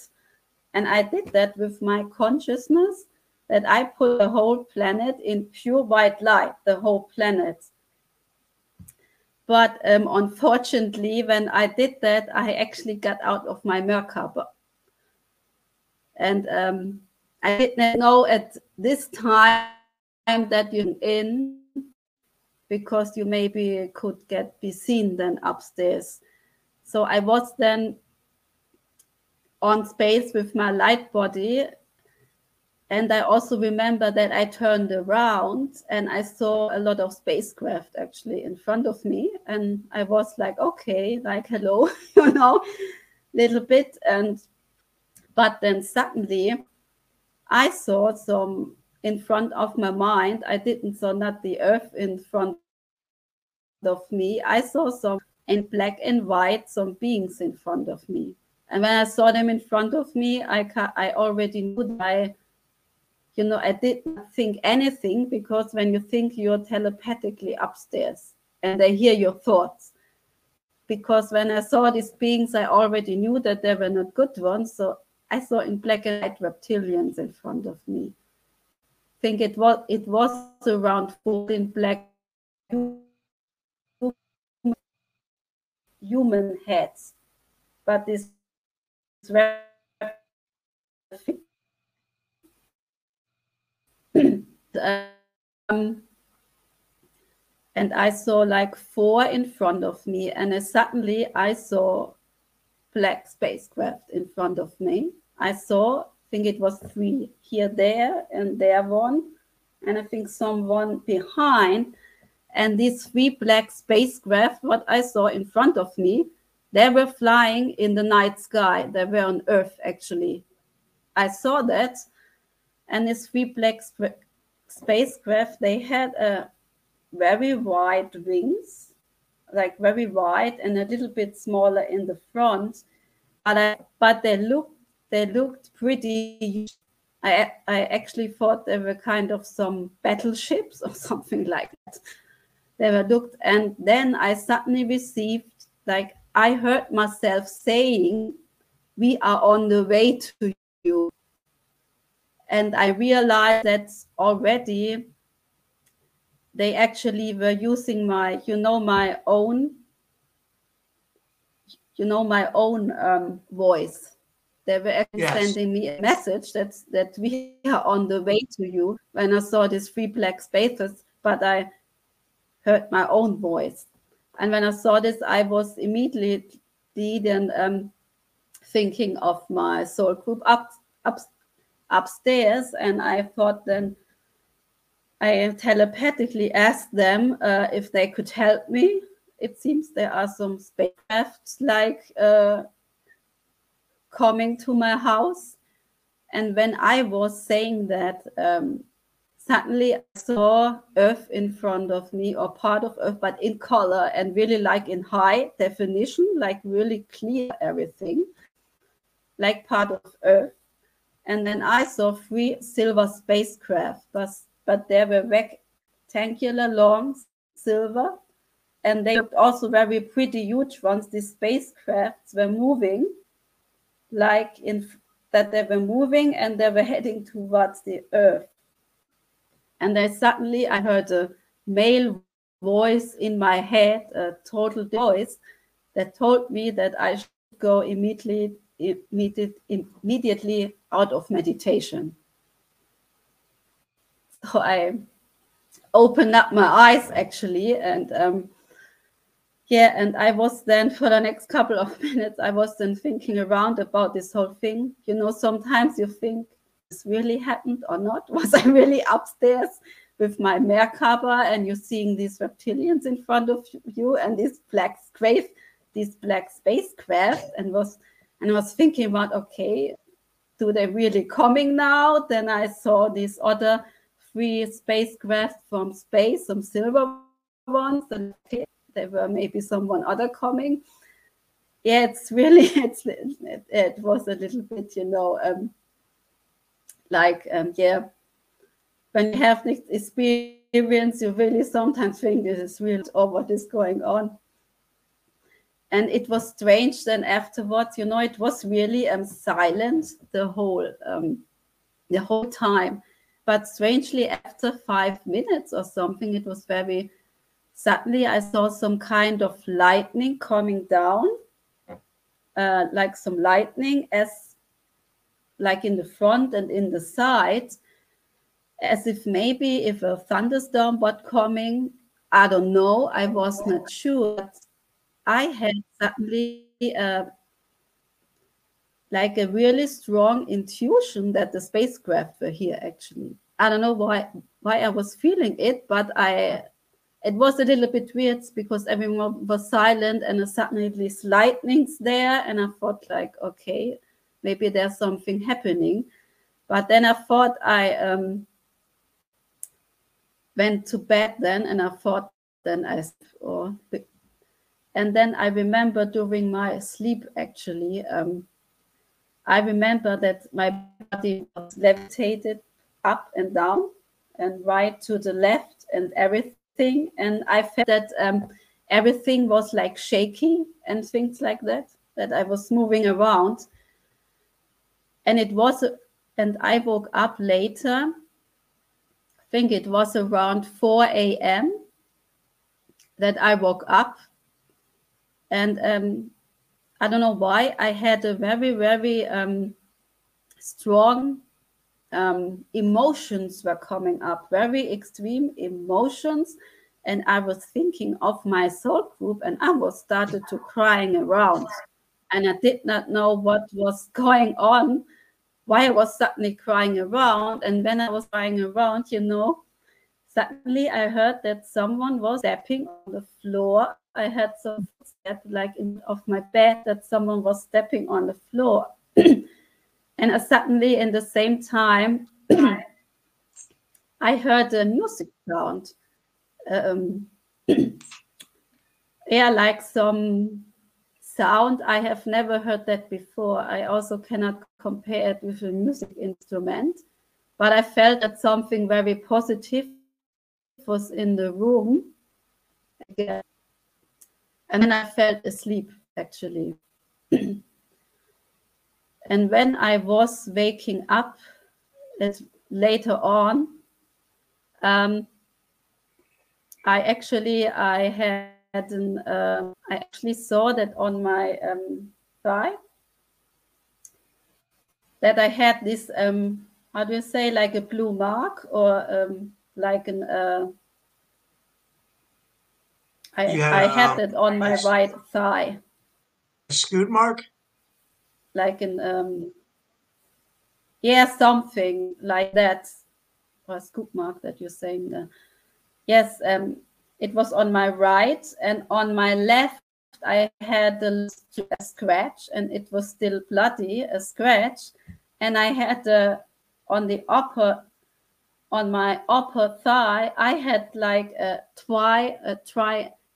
And I did that with my consciousness that I put the whole planet in pure white light, the whole planet. But um, unfortunately, when I did that, I actually got out of my Merkaba. And um, I didn't know at this time that you're in because you maybe could get be seen then upstairs. So I was then on space with my light body. And I also remember that I turned around and I saw a lot of spacecraft actually in front of me. And I was like, okay, like, hello, <laughs> you know, little bit. And, but then suddenly I saw some in front of my mind. I didn't saw not the earth in front of me. I saw some in black and white, some beings in front of me. And when I saw them in front of me, I I already knew that I, you know, I didn't think anything because when you think, you're telepathically upstairs and they hear your thoughts. Because when I saw these beings, I already knew that they were not good ones. So I saw in black and white reptilians in front of me. I think it was it was around four in black human heads, but this um, and I saw like four in front of me, and suddenly I saw black spacecraft in front of me. I saw, I think it was three here, there, and there one, and I think someone behind. And these three black spacecraft, what I saw in front of me, they were flying in the night sky. They were on Earth, actually. I saw that. And these three black spacecraft, they had a very wide wings, like very wide and a little bit smaller in the front. But, I, but they looked they looked pretty I, I actually thought they were kind of some battleships or <laughs> something like that. They were looked, and then I suddenly received, like, I heard myself saying, We are on the way to you. And I realized that already they actually were using my, you know, my own, you know, my own um, voice they were actually yes. sending me a message that that we are on the way to you when I saw these three black spaces, but I heard my own voice. And when I saw this, I was immediately then um, thinking of my soul group up, up upstairs, and I thought then I telepathically asked them uh, if they could help me. It seems there are some spacecrafts like uh, coming to my house. And when I was saying that, um, suddenly I saw Earth in front of me, or part of Earth, but in color and really like in high definition, like really clear everything, like part of Earth. And then I saw three silver spacecraft, but, but they were rectangular, long, silver, and they looked also very pretty huge ones. These spacecrafts were moving like in that they were moving and they were heading towards the earth. And then suddenly I heard a male voice in my head, a total voice that told me that I should go immediately immediately out of meditation. So I opened up my eyes actually and um, yeah, and I was then for the next couple of <laughs> minutes, I was then thinking around about this whole thing. You know, sometimes you think this really happened or not. <laughs> Was I really upstairs with my Merkaba and you're seeing these reptilians in front of you and these black space, these black spacecraft, and was and I was thinking about okay, do they really coming now? Then I saw these other three spacecraft from space, some silver ones, and there were maybe someone other coming. Yeah, it's really <laughs> it's it, it was a little bit, you know, um, like um, yeah, when you have this experience, you really sometimes think this is real or what is going on. And it was strange then afterwards, you know, it was really um, silent the whole um, the whole time. But strangely, after five minutes or something, it was very suddenly I saw some kind of lightning coming down, uh, like some lightning as like in the front and in the side, as if maybe if a thunderstorm was coming, I don't know, I was not sure. I had suddenly uh, like a really strong intuition that the spacecraft were here actually. I don't know why why I was feeling it, but I it was a little bit weird because everyone was silent and suddenly these lightnings there and i thought like okay maybe there's something happening but then i thought i um, went to bed then and i thought then i or oh, and then i remember during my sleep actually um, i remember that my body was levitated up and down and right to the left and everything. And i felt that um, everything was like shaking and things like that that i was moving around. And it was and i woke up later. I think it was around 4 a.m that i woke up and um, i don't know why i had a very very um, strong um, emotions were coming up, very extreme emotions. And I was thinking of my soul group and I was started to crying around. And I did not know what was <laughs> going on, why I was suddenly crying around. And when I was crying around, you know, suddenly I heard that someone was stepping on the floor I had some footstep like in of my bed that someone was stepping on the floor. <clears throat> and I suddenly, in the same time, <clears throat> I heard a music sound. Um, <clears throat> yeah, like some sound. I have never heard that before. I also cannot compare it with a music instrument, but I felt that something very positive was in the room again. And then I fell asleep actually. <clears throat> and when I was waking up later on, um, I actually I had an uh, I actually saw that on my um, thigh that I had this um, how do you say like a blue mark or um, like an uh, I, yeah, I had it on my right thigh. A scoop mark? Like an um yeah, something like that. Or a scoop mark that you're saying there. Yes, um it was on my right and on my left I had a, a scratch and it was still bloody, a scratch. And I had a on the upper on my upper thigh, I had like a tri a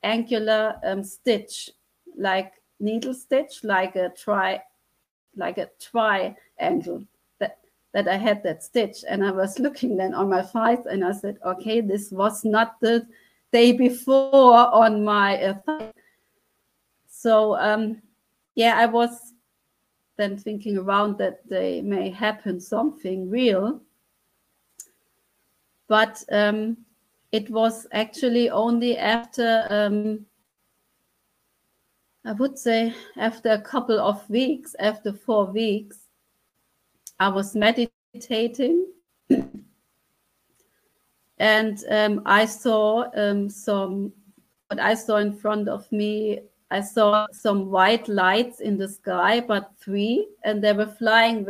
triangular um, stitch, like needle stitch, like a tri like a triangle that that I had that stitch. And I was <laughs> looking then on my thighs and I said, okay, this was not the day before on my uh, thigh. So um, yeah, I was then thinking around that they may happen something real. But um, it was actually only after, um, I would say, after a couple of weeks, after four weeks, I was meditating. <clears throat> and um, I saw um, some, what I saw in front of me I saw some white lights in the sky, but three, and they were flying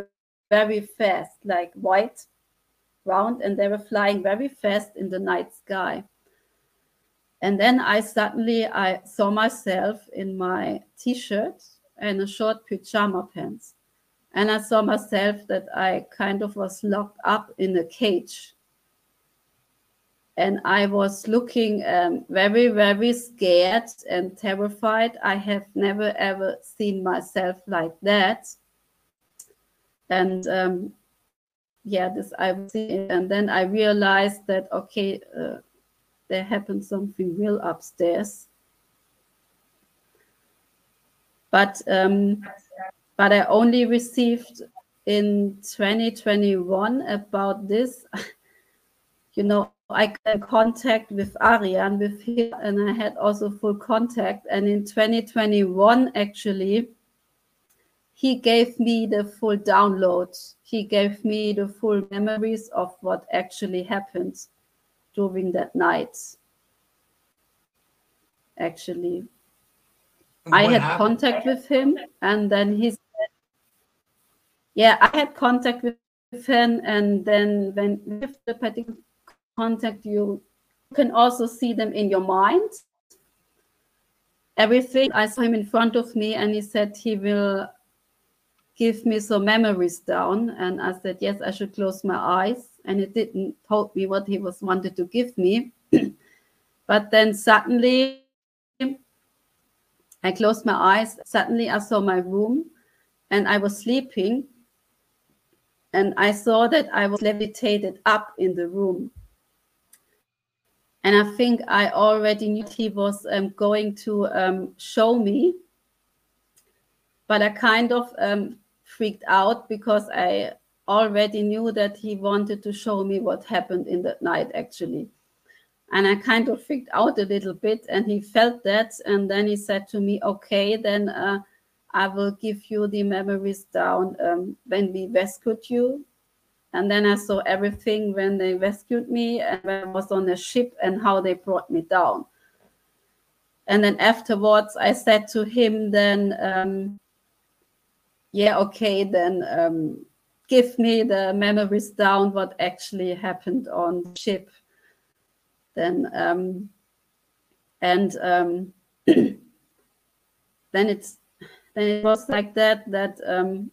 very fast, like white, round, and they were flying very fast in the night sky. And then I suddenly I saw myself in my t-shirt and a short pajama pants. And I saw myself that I kind of was locked up in a cage and I was looking um, very, very scared and terrified. I have never ever seen myself like that. And um, yeah, this I was seeing, and then I realized that okay, uh, there happened something real upstairs. But um, but I only received in 2021 about this. <laughs> you know, I got contact with Arian, with him, and I had also full contact. And in 2021, actually, he gave me the full download. He gave me the full memories of what actually happened during that night. Actually, I had happened? contact with him, and then he said, "Yeah, I had contact with him, and then when with the particular contact. You can also see them in your mind. Everything. I saw him in front of me and he said he will give me some memories down. And I said, yes, I should close my eyes. And it didn't told me what he was wanted to give me. <clears throat> but then suddenly I closed my eyes. Suddenly I saw my room and I was sleeping. And I saw that I was levitated up in the room and I think I already knew he was um, going to um, show me, but I kind of um, freaked out because I already knew that he wanted to show me what happened in that night actually. And I kind of freaked out a little bit, and he felt that, and then he said to me, "Okay, then uh, I will give you the memories down um, when we rescued you and then I saw everything when they rescued me and when I was on the ship and how they brought me down. And then afterwards, I said to him, then, um, yeah, okay, then um, give me the memories down what actually happened on the ship. Then, um, and um, <clears throat> then it's then it was like that that um,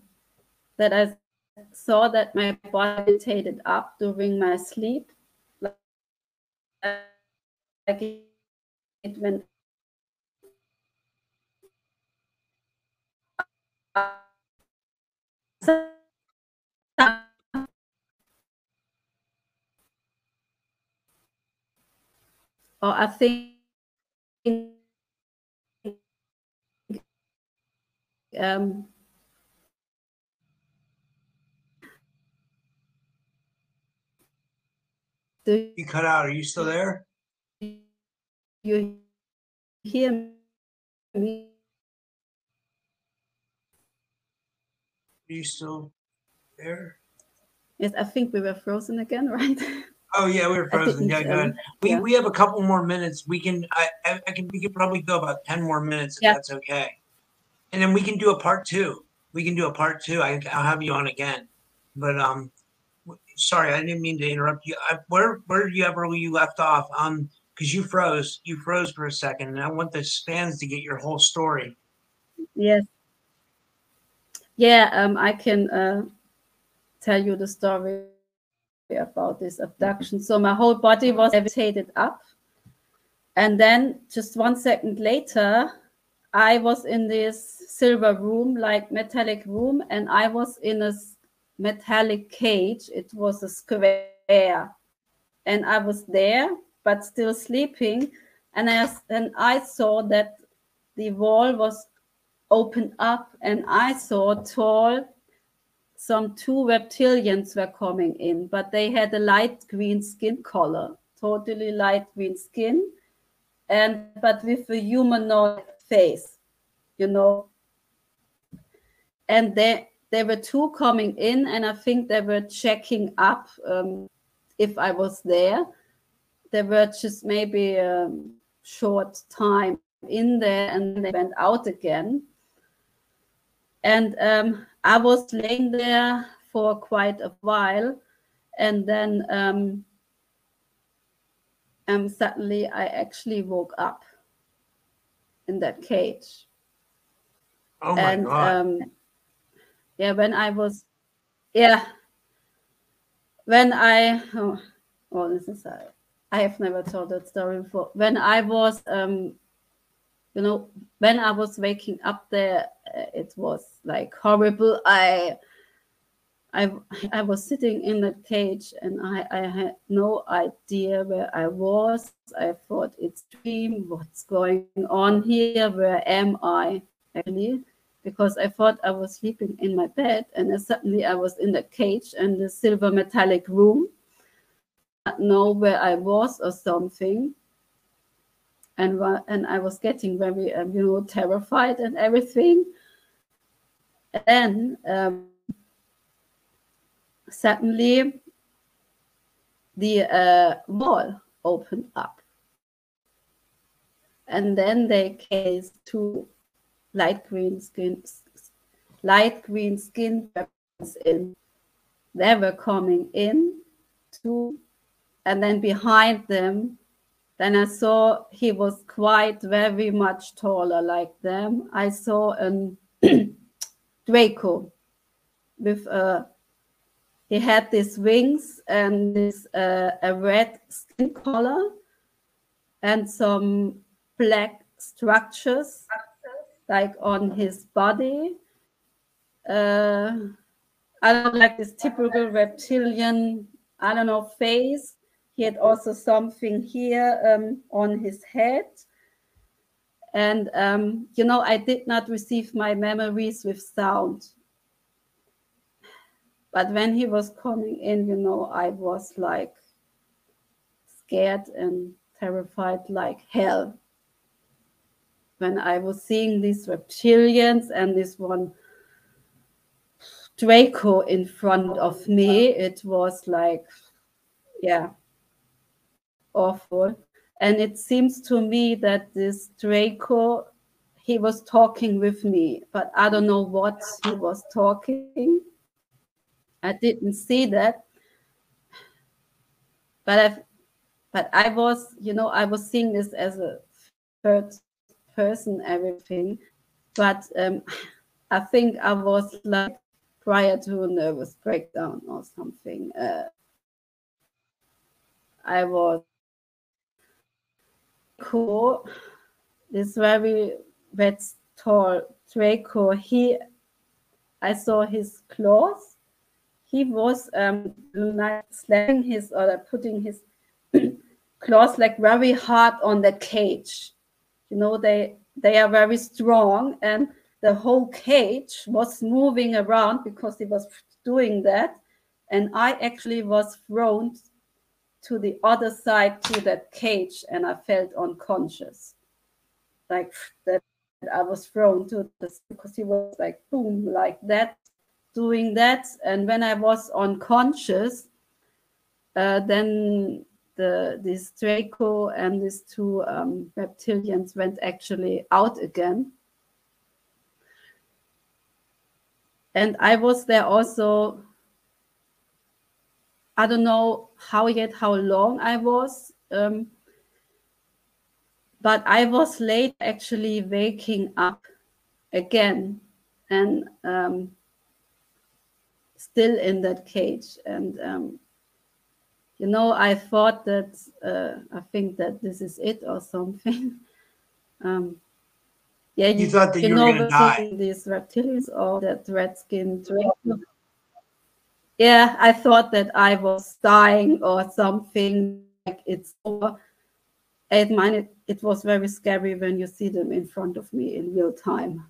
that I saw that my body rotated up during my sleep, like it went or I think um, do you cut out? Are you still there? You hear me? Are you still there? Yes, I think we were frozen again, <laughs> right? Oh yeah, we were frozen. Yeah, good. We yeah. we have a couple more minutes. We can I, I, I can we can probably go about ten more minutes if yeah. that's okay, and then we can do a part two. We can do a part two. I, I'll have you on again, but um, sorry, I didn't mean to interrupt you. I, where where did you ever you left off? Um, because you froze. You froze for a second, and I want the fans to get your whole story. Yes. Yeah. Um, I can uh, tell you the story about this abduction. So my whole body was levitated up. And then just one second later, I was in this silver room, like metallic room, and I was in a metallic cage. It was a square. And I was there, but still sleeping. And I, and I saw that the wall was opened up, and I saw tall some two reptilians were coming in, but they had a light green skin color, totally light green skin, and but with a humanoid face, you know. And they there were two coming in, and I think they were checking up um, if I was there. They were just maybe a short time in there, and they went out again. And um, I was laying there for quite a while, and then um, um, suddenly I actually woke up in that cage. Oh my and, god! Um, yeah, when I was, yeah, when I, oh, oh this is I, I have never told that story before. When I was, um, you know, when I was waking up there, uh, it was like horrible. I I I was sitting in the cage and I, I had no idea where I was. I thought it's dream. What's going on here? Where am I actually? Because I thought I was sleeping in my bed and suddenly I was in the cage and the silver metallic room. I know where I was or something. And, and I was getting very, um, you know, terrified and everything and um, suddenly the uh, wall opened up. And then they came two light green skin, light green skin in. They were coming in to, and then behind them, then I saw he was quite very much taller like them. I saw an <clears throat> Draco with a uh, he had these wings and this uh, a red skin color and some black structures like on his body. Uh, I don't like this typical reptilian, I don't know, face. He had also something here um, on his head. And, um, you know, I did not receive my memories with sound. But when he was coming in, you know, I was like scared and terrified like hell. When I was seeing these reptilians and this one Draco in front of me, it was like, yeah, awful. And it seems to me that this Draco, he was talking with me, but I don't know what he was talking. I didn't see that. But I, but I was, you know, I was seeing this as a third person, everything. But um, I think I was like prior to a nervous breakdown or something. Uh, I was cool. This very red tall Draco. He, I saw his claws. He was um, like his or putting his <clears throat> claws like very hard on the cage. You know, they they are very strong, and the whole cage was moving around because he was doing that, and I actually was thrown to the other side to that cage, and I felt unconscious, like that. I was thrown to this because he was like boom like that, doing that, and when I was unconscious, uh, then the this Draco and these two um, reptilians went actually out again. And I was there also. I don't know how yet how long I was, um, but I was late actually waking up again and um, still in that cage and um, you know, I thought that uh, I think that this is it or something. <laughs> Um, yeah, you, you, thought that you, you know, were. <laughs> These reptilians or that red skin dragon. Yeah, I thought that I was dying or something. Like it's over. I mean, it, it was very scary when you see them in front of me in real time.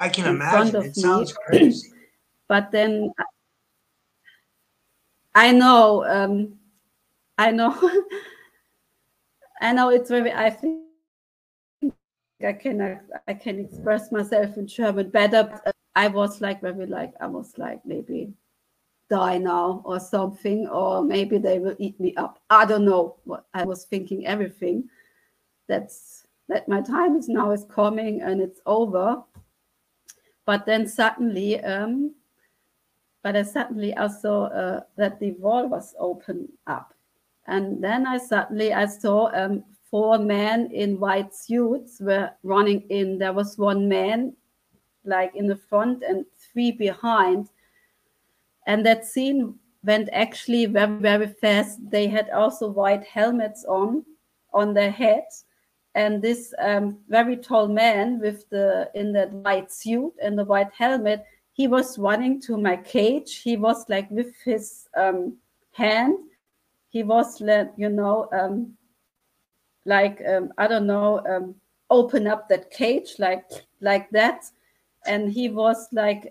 I can in imagine. It me. sounds crazy. <clears throat> but then I know, um, I know, <laughs> I know. It's very. I think I can I can express myself in German better. But I was like very like I was like maybe die now or something, or maybe they will eat me up. I don't know what I was thinking. Everything that's that my time is now is coming and it's over. But then suddenly, um, but I suddenly I saw uh, that the wall was open up. And then I suddenly I saw um, four men in white suits were running in. There was one man like in the front and three behind. And that scene went actually very, very fast. They had also white helmets on on their heads. And this um, very tall man with the in that white suit and the white helmet, he was running to my cage. He was like with his um, hand. He was, let, you know, um, like um, I don't know, um, open up that cage like like that, and he was like.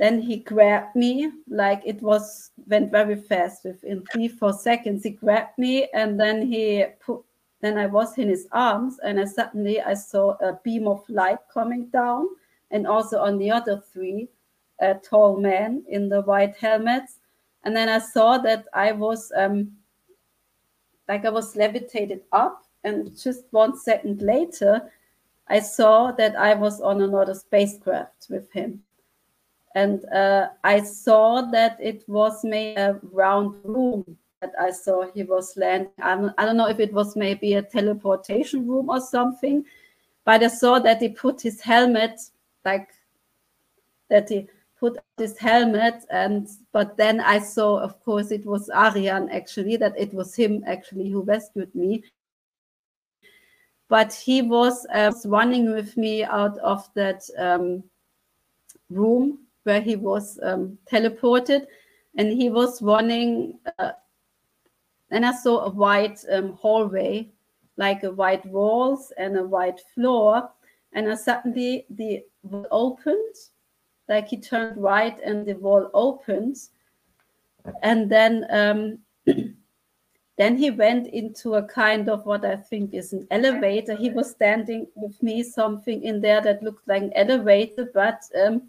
Then he grabbed me like it was went very fast within three four seconds he grabbed me and then he put then i was in his arms and I suddenly i saw a beam of light coming down and also on the other three uh, tall men in the white helmets. And then I saw that I was um, like I was levitated up, and just one second later, I saw that I was on another spacecraft with him. And uh, I saw that it was made a round room that I saw he was landing. I don't, I don't know if it was maybe a teleportation room or something, but I saw that he put his helmet like that he put this helmet and but then i saw of course it was Ariane actually that it was him actually who rescued me but he was uh, running with me out of that um, room where he was um, teleported and he was running uh, and i saw a white um, hallway like a white walls and a white floor and I suddenly the wall opened, like he turned right and the wall opened, and then um, <clears throat> then he went into a kind of what I think is an elevator. He was standing with me, something in there that looked like an elevator, but um,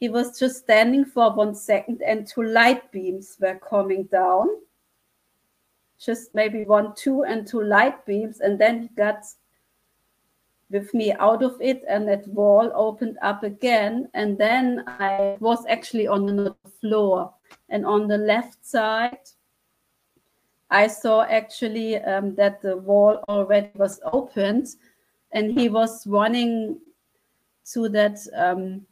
he was just standing for one second, and two light beams were coming down. Just maybe one, two, and two light beams, and then he got with me out of it and that wall opened up again. And then i was actually on the floor. And on the left side I saw actually um, that the wall already was opened. And he was running to that um,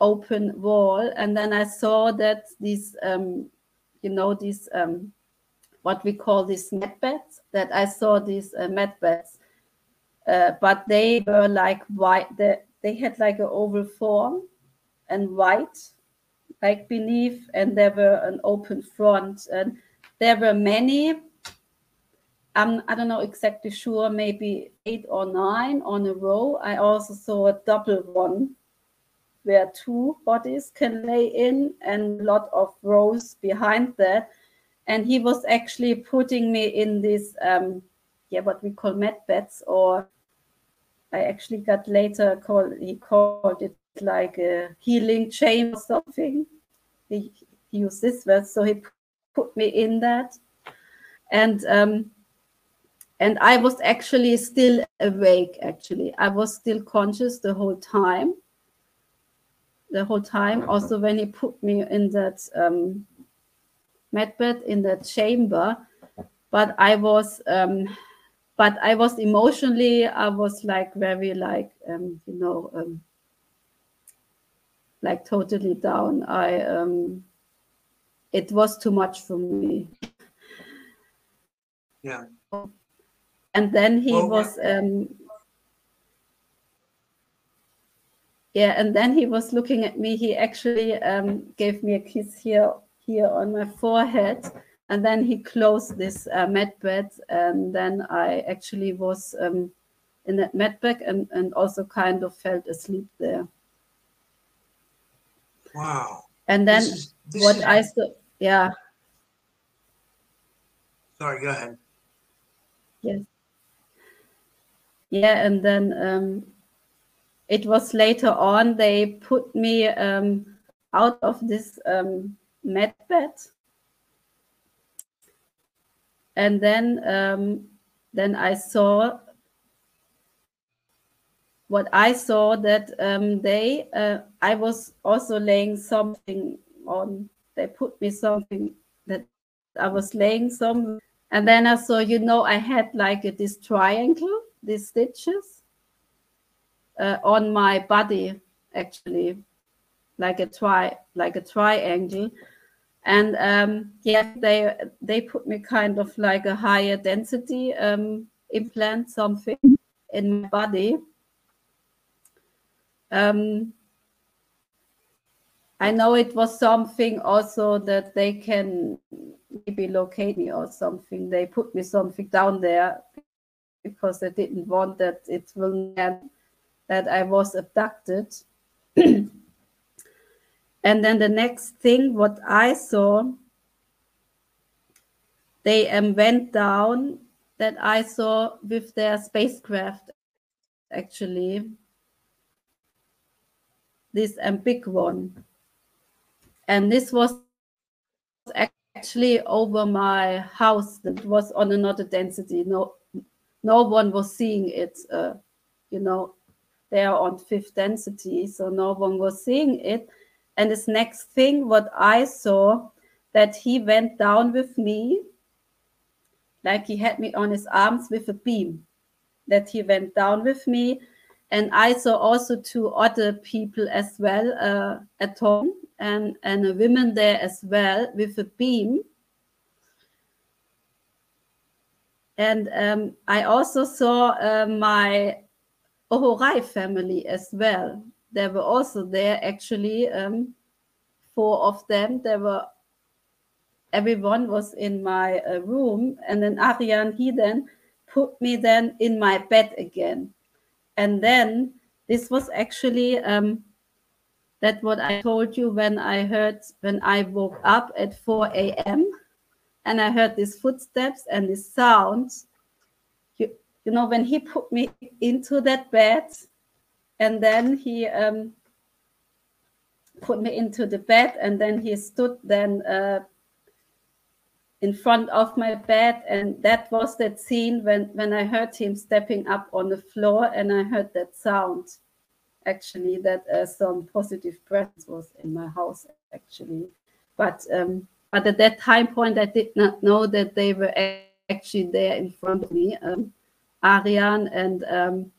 open wall. And then I saw that these, um, you know, these, um, what we call these med beds, that I saw these uh, med beds. Uh, but they were like white, they, they had like an oval form and white, like beneath, and there were an open front. And there were many I'm, I don't know exactly sure, maybe eight or nine on a row. I also saw a double one where two bodies can lay in and a lot of rows behind that. And he was actually putting me in this, um, yeah, what we call med beds, or I actually got later called, he called it like a healing chamber or something. He, he used this word, so he put me in that. And um, and I was actually still awake. Actually, I was still conscious the whole time. The whole time. Also, when he put me in that um, med bed in that chamber, but I was, um, but I was emotionally, I was like very like, um, you know, um, like totally down. I, um, it was too much for me. Yeah and then he well, was um, yeah and then he was looking at me. He actually um, gave me a kiss here here on my forehead and then he closed this uh, med bed and then i actually was um, in that med bed and, and also kind of felt asleep there. Wow. And then this is, this what is... i saw yeah. Sorry go ahead. Yes. Yeah and then um, it was later on they put me um, out of this um, med bed and then um, then i saw what i saw that um, they uh, i was also laying something on. They put me something that i was laying some. And then i saw you know i had like a, this triangle these stitches uh, on my body actually like a tri like a triangle. And um yeah they they put me kind of like a higher density um implant something in my body. Um i know it was something also that they can maybe locate me or something. They put me something down there because they didn't want that it will that I was abducted. <clears throat> and then the next thing, what I saw, they um, went down that I saw with their spacecraft, actually, this um, big one. And this was actually over my house that was on another density, no no one was seeing it. Uh, you know, they are on fifth density, so no one was seeing it. And this next thing, what I saw, that he went down with me, like he had me on his arms with a beam, that he went down with me. And I saw also two other people as well uh, at home and, and a woman there as well with a beam And um, I also saw uh, my Ohorai family as well. They were also there, actually, um, four of them. They were, everyone was in my uh, room. And then Ariane, he then put me then in my bed again. And then this was actually um, that what I told you when I heard, when I woke up at 4 a.m and I heard these footsteps and these sounds. You, know, when he put me into that bed, and then he um, put me into the bed, and then he stood then uh, in front of my bed, and that was that scene when when I heard him stepping up on the floor, and I heard that sound. Actually, that uh, some positive presence was in my house. Actually, but um, but at that time point, I did not know that they were actually there in front of me, um, Ariane, and um,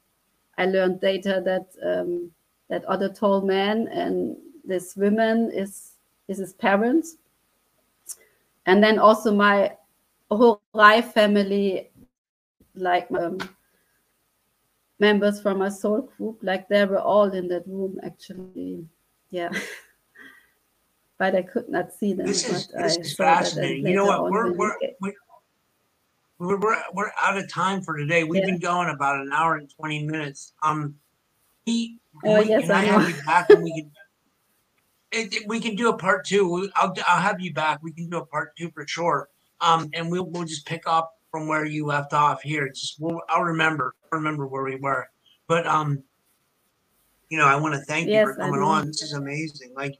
I learned later that um, that other tall man and this woman is is his parents, and then also my whole life family, like um, members from my soul group, like they were all in that room actually, yeah. <laughs> but I could not see them. This is this I is fascinating. You know what? We're we're we're we're, we're, we're out of time for today. We've Yeah. been going about an hour and twenty minutes. Um, we, can, Oh, we, yes, can I, I have you back and we can. <laughs> It, it- we can do a part two. I'll I'll have you back. We can do a part two for sure. Um, and we'll we'll just pick up from where you left off here. It's just we'll, I'll remember I'll remember where we were. But um, you know, I want to thank you Yes, for coming on. This is amazing. Like,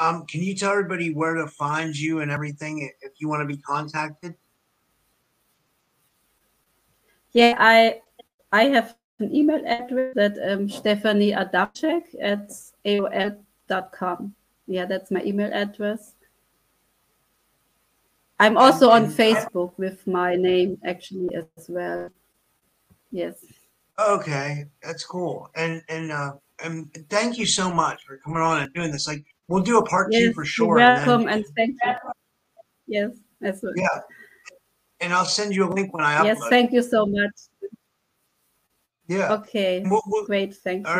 um, can you tell everybody where to find you and everything if you want to be contacted? Yeah, I I have an email address that um, Stefanie Adamczyk at AOL.com. Yeah, that's my email address. I'm also on Facebook with my name actually as well. Yes. Okay, that's cool. And and uh and thank you so much for coming on and doing this. Like we'll do a part two Yes, for you're sure. and then- welcome and thank you. Yes, that's right. yeah. And I'll send you a link when I upload. Yes, thank you so much. yeah. Okay, We'll- we'll- great, thank you.